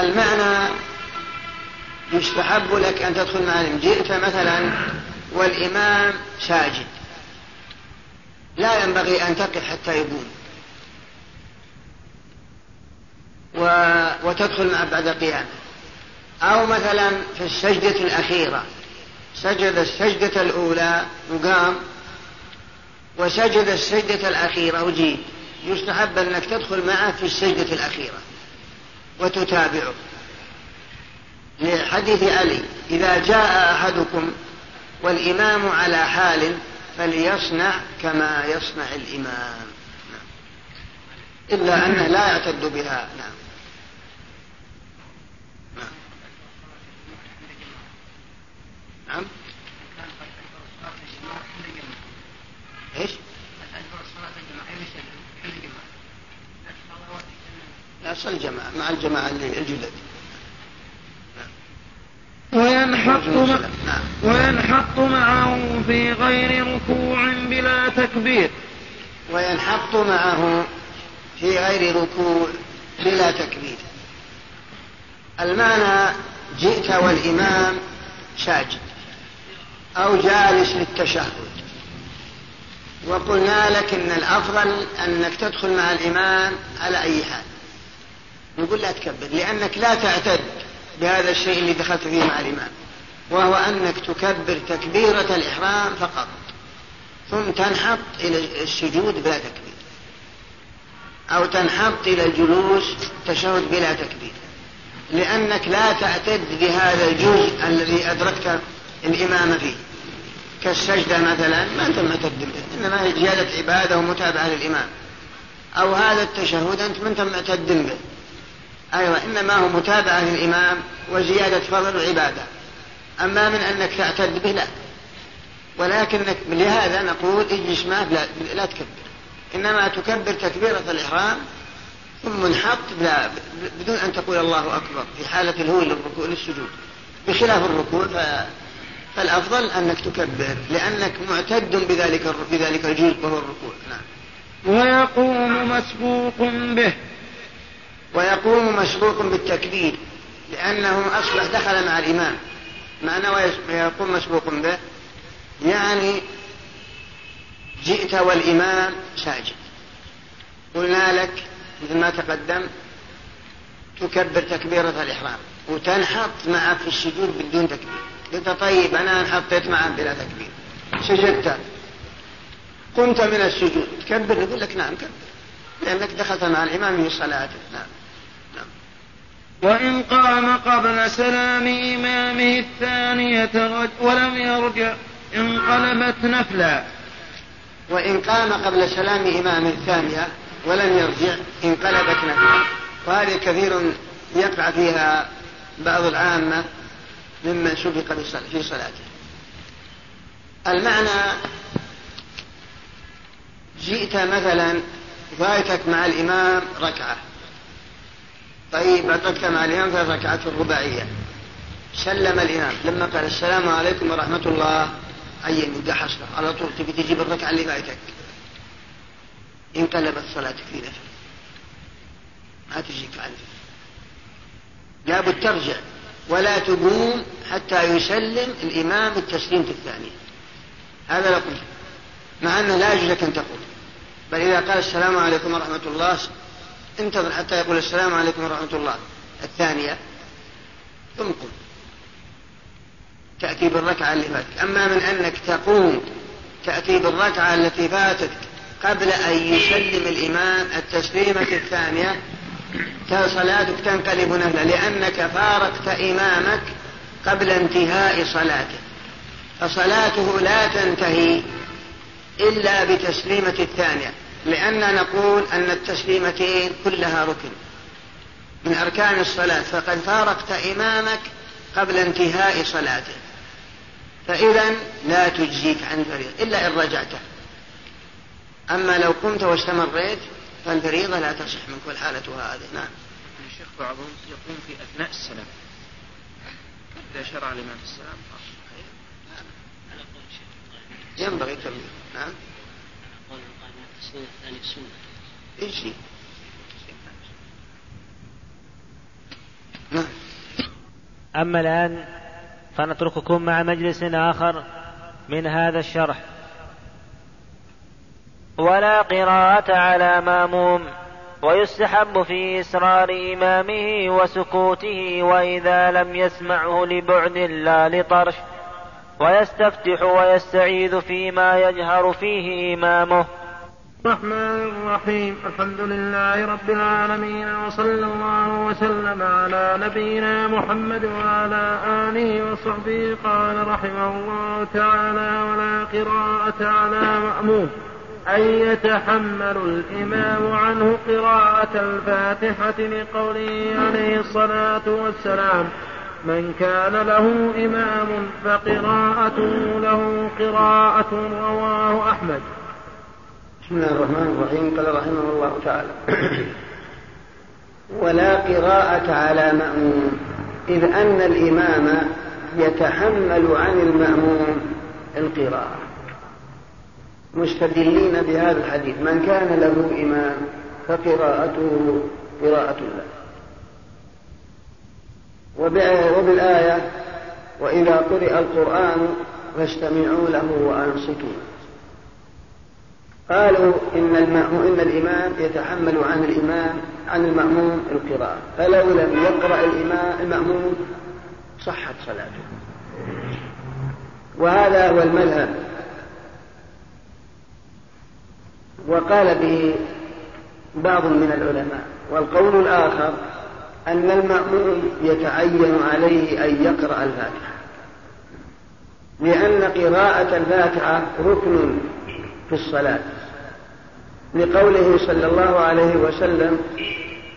المعنى يستحب لك أن تدخل مع جئت مثلا والإمام ساجد. لا ينبغي أن تقف حتى يقوم. و... وتدخل معه بعد قيامه أو مثلا في السجدة الأخيرة. سجد السجدة الأولى وقام. وسجد السجدة الأخيرة وجيت. يستحب أنك تدخل معه في السجدة الأخيرة. وتتابعه لحديث علي إذا جاء أحدكم والإمام على حال فليصنع كما يصنع الإمام نعم. إلا أنه لا يعتد بها نعم نعم, نعم. إيش؟ لا صل جماعة مع الجماعة الجدد. وينحط نعم. وينحط معه في غير ركوع بلا تكبير. وينحط معه في غير ركوع بلا تكبير. المعنى جئت والإمام ساجد أو جالس للتشهد. وقلنا لك إن الأفضل أنك تدخل مع الإمام على أي حال. نقول لا تكبر لأنك لا تعتد بهذا الشيء اللي دخلت فيه مع الإمام وهو أنك تكبر تكبيرة الإحرام فقط ثم تنحط إلى السجود بلا تكبير أو تنحط إلى الجلوس تشهد بلا تكبير لأنك لا تعتد بهذا الجزء الذي أدركت الإمام فيه. كالسجدة مثلا ما أنت معتد به إنما هي زيادة عبادة ومتابعة للإمام. أو هذا التشهد أنت ما أنت معتد به. أيوة إنما هو متابعة للإمام وزيادة فضل وعبادة أما من أنك تعتد به لا. ولكنك لهذا نقول اجلس معه لا, لا تكبر. إنما تكبر تكبيرة الإحرام ثم منحط لا بدون أن تقول الله أكبر في حالة الهول للركوع للسجود. بخلاف الركوع ف... فالأفضل أنك تكبر لأنك معتد بذلك بذلك الجزء وهو الركوع. نعم. ويقوم مسبوق به. ويقوم مشروط بالتكبير لأنه أصبح دخل مع الإمام. معنى ويقوم مسبوق به؟ يعني جئت والإمام ساجد. قلنا لك مثل ما تقدم تكبر تكبيرة الإحرام وتنحط معه في السجود بدون تكبير. قلت طيب أنا انحطيت معه بلا تكبير. سجدت. قمت من السجود. تكبر؟ يقول لك نعم كبر. لأنك دخلت مع الإمام في صلاته. نعم. وإن قام قبل سلام إمامه الثانية ولم يرجع انقلبت نفلا. وإن قام قبل سلام إمامه الثانية ولم يرجع انقلبت نفلا. وهذه كثير يقع فيها بعض العامة ممن سبق في صلاته. المعنى جئت مثلا فاتك مع الإمام ركعة. طيب أدركت مع الإمام في الركعة الرباعية. سلم الإمام. لما قال السلام عليكم ورحمة الله عين حصله على طول تبي تجيب الركعة اللي فاتك انقلبت صلاتك في نفسك. ما تجيك عنه لابد ترجع. ولا تقوم حتى يسلم الإمام التسليمة الثانية. هذا لا قلت. مع أنه لا يجوز لك أن تقول بل إذا قال السلام عليكم ورحمة الله انتظر حتى يقول السلام عليكم ورحمة الله. الثانية ثم قل. تأتي بالركعة اللي فاتت. أما من أنك تقوم تأتي بالركعة التي فاتت قبل أن يسلم الإمام التسليمة الثانية صلاتك تنقلب نفلا لأنك فارقت إمامك قبل انتهاء صلاته. فصلاته لا تنتهي إلا بتسليمة الثانية. لأننا نقول أن التسليمتين كلها ركن. من أركان الصلاة فقد فارقت إمامك قبل انتهاء صلاته. فإذا لا تجزيك عن فريضة إلا إن رجعته أما لو قمت واستمريت فالفريضة لا تصح منك والحالة هذه. نعم. الشيخ بعضهم يقوم في أثناء السلام. إذا شرع الإمام السلام ينبغي تنبيه نعم. الثاني نعم. أما الآن فنترككم مع مجلس آخر من هذا الشرح. ولا قراءة على ماموم ويستحب في إسرار إمامه وسكوته وإذا لم يسمعه لبعد لا لطرش ويستفتح ويستعيذ فيما يجهر فيه إمامه. الرحمن الرحيم. الحمد لله رب العالمين وصلى الله وسلم على نبينا محمد وعلى آله وصحبه. قال رحمه الله تعالى ولا قراءة على مأموم أن يتحمل الإمام عنه قراءة الفاتحة لقوله عليه الصلاة والسلام من كان له إمام فقراءته له قراءة رواه أحمد. بسم الله الرحمن الرحيم. قال رحمه الله تعالى ولا قراءة على مأموم إذ أن الإمام يتحمل عن المأموم القراءة. مستدلين بهذا الحديث. من كان له إمام فقراءته قراءة الله وبالآية وإذا قرئ القرآن فاستمعوا له وأنصتوا قالوا إن إن الإمام يتحمل عن الإمام عن المأموم القراءة. فلو لم يقرأ الإمام المأموم صحت صلاته. وهذا هو المذهب. وقال به بعض من العلماء. والقول الآخر أن المأموم يتعين عليه أن يقرأ الفاتحة. لأن قراءة الفاتحة ركن في الصلاة. لقوله صلى الله عليه وسلم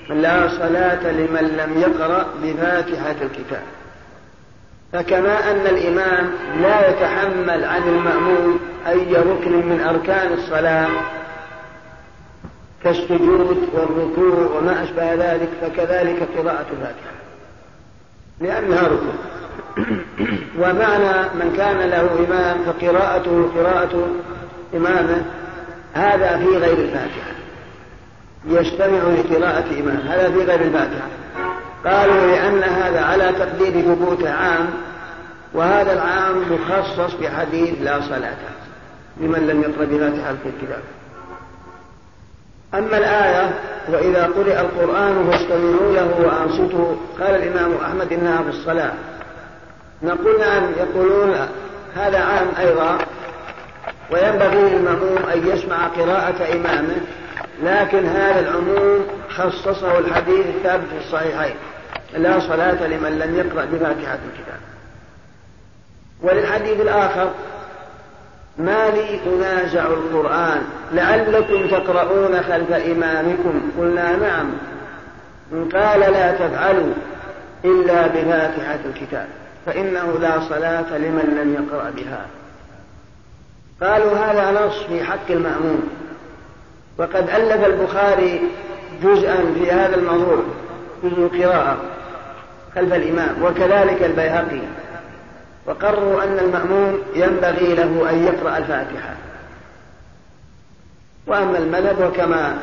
لا صلاة لمن لم يقرأ بفاتحة الكتاب. فكما أن الإمام لا يتحمل عن المأموم أي ركن من أركان الصلاة كالسجود والركوع وما أشبه ذلك فكذلك قراءة الفاتحة لأنها ركوع. ومعنى من كان له إمام فقراءته قراءة إمامه هذا في غير الفاتحة. يجتمع لقراءة إمام هذا في غير الفاتحة. قالوا لأن هذا على تقدير ثبوت عام وهذا العام مخصص بحديث لا صلاة لمن لم يقرأ بفاتحة الكتاب. أما الآية وإذا قرئ القرآن فاستمعوا له وأنصتوا قال الإمام أحمد إنها في الصلاة. نقول نعم يقولون هذا عام أيضا. وينبغي للمأموم أن يسمع قراءة إمامه لكن هذا العموم خصصه الحديث الثابت في الصحيحين. لا صلاة لمن لم يقرأ بفاتحة الكتاب. وللحديث الآخر ما لي أنازع القرآن لعلكم تقرؤون خلف إمامكم. قلنا نعم. قال لا تفعلوا إلا بفاتحة الكتاب فإنه لا صلاة لمن لم يقرأ بها. قالوا هذا نص في حق المأموم وقد ألف البخاري جزءا في هذا الموضوع جزء القراءة خلف الإمام وكذلك البيهقي. وقرروا أن المأموم ينبغي له أن يقرأ الفاتحة. وأما المذهب وكما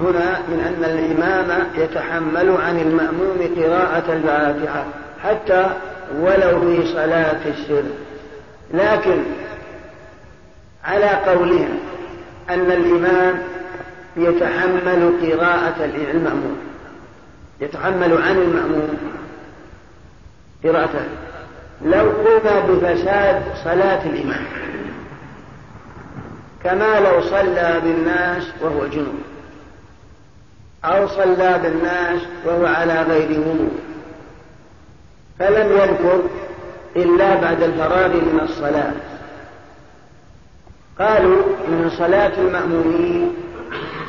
هنا من أن الإمام يتحمل عن المأموم قراءة الفاتحة حتى ولو في صلاة السر. لكن على قولهم أن الإمام يتحمل قراءة المأموم يتحمل عن المأموم قراءة. لو قلنا بفساد صلاة الإمام كما لو صلى بالناس وهو جنوب أو صلى بالناس وهو على غير وضوء فلم يذكر إلا بعد الفراغ من الصلاة. قالوا إن صلاة المأمومين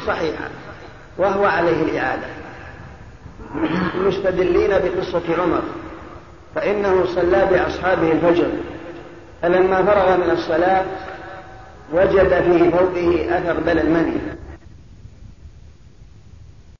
صحيحة وهو عليه الإعادة. مستدلين بقصة عمر فإنه صلى بأصحابه الفجر فلما فرغ من الصلاة وجد في ثوبه أثر بل المني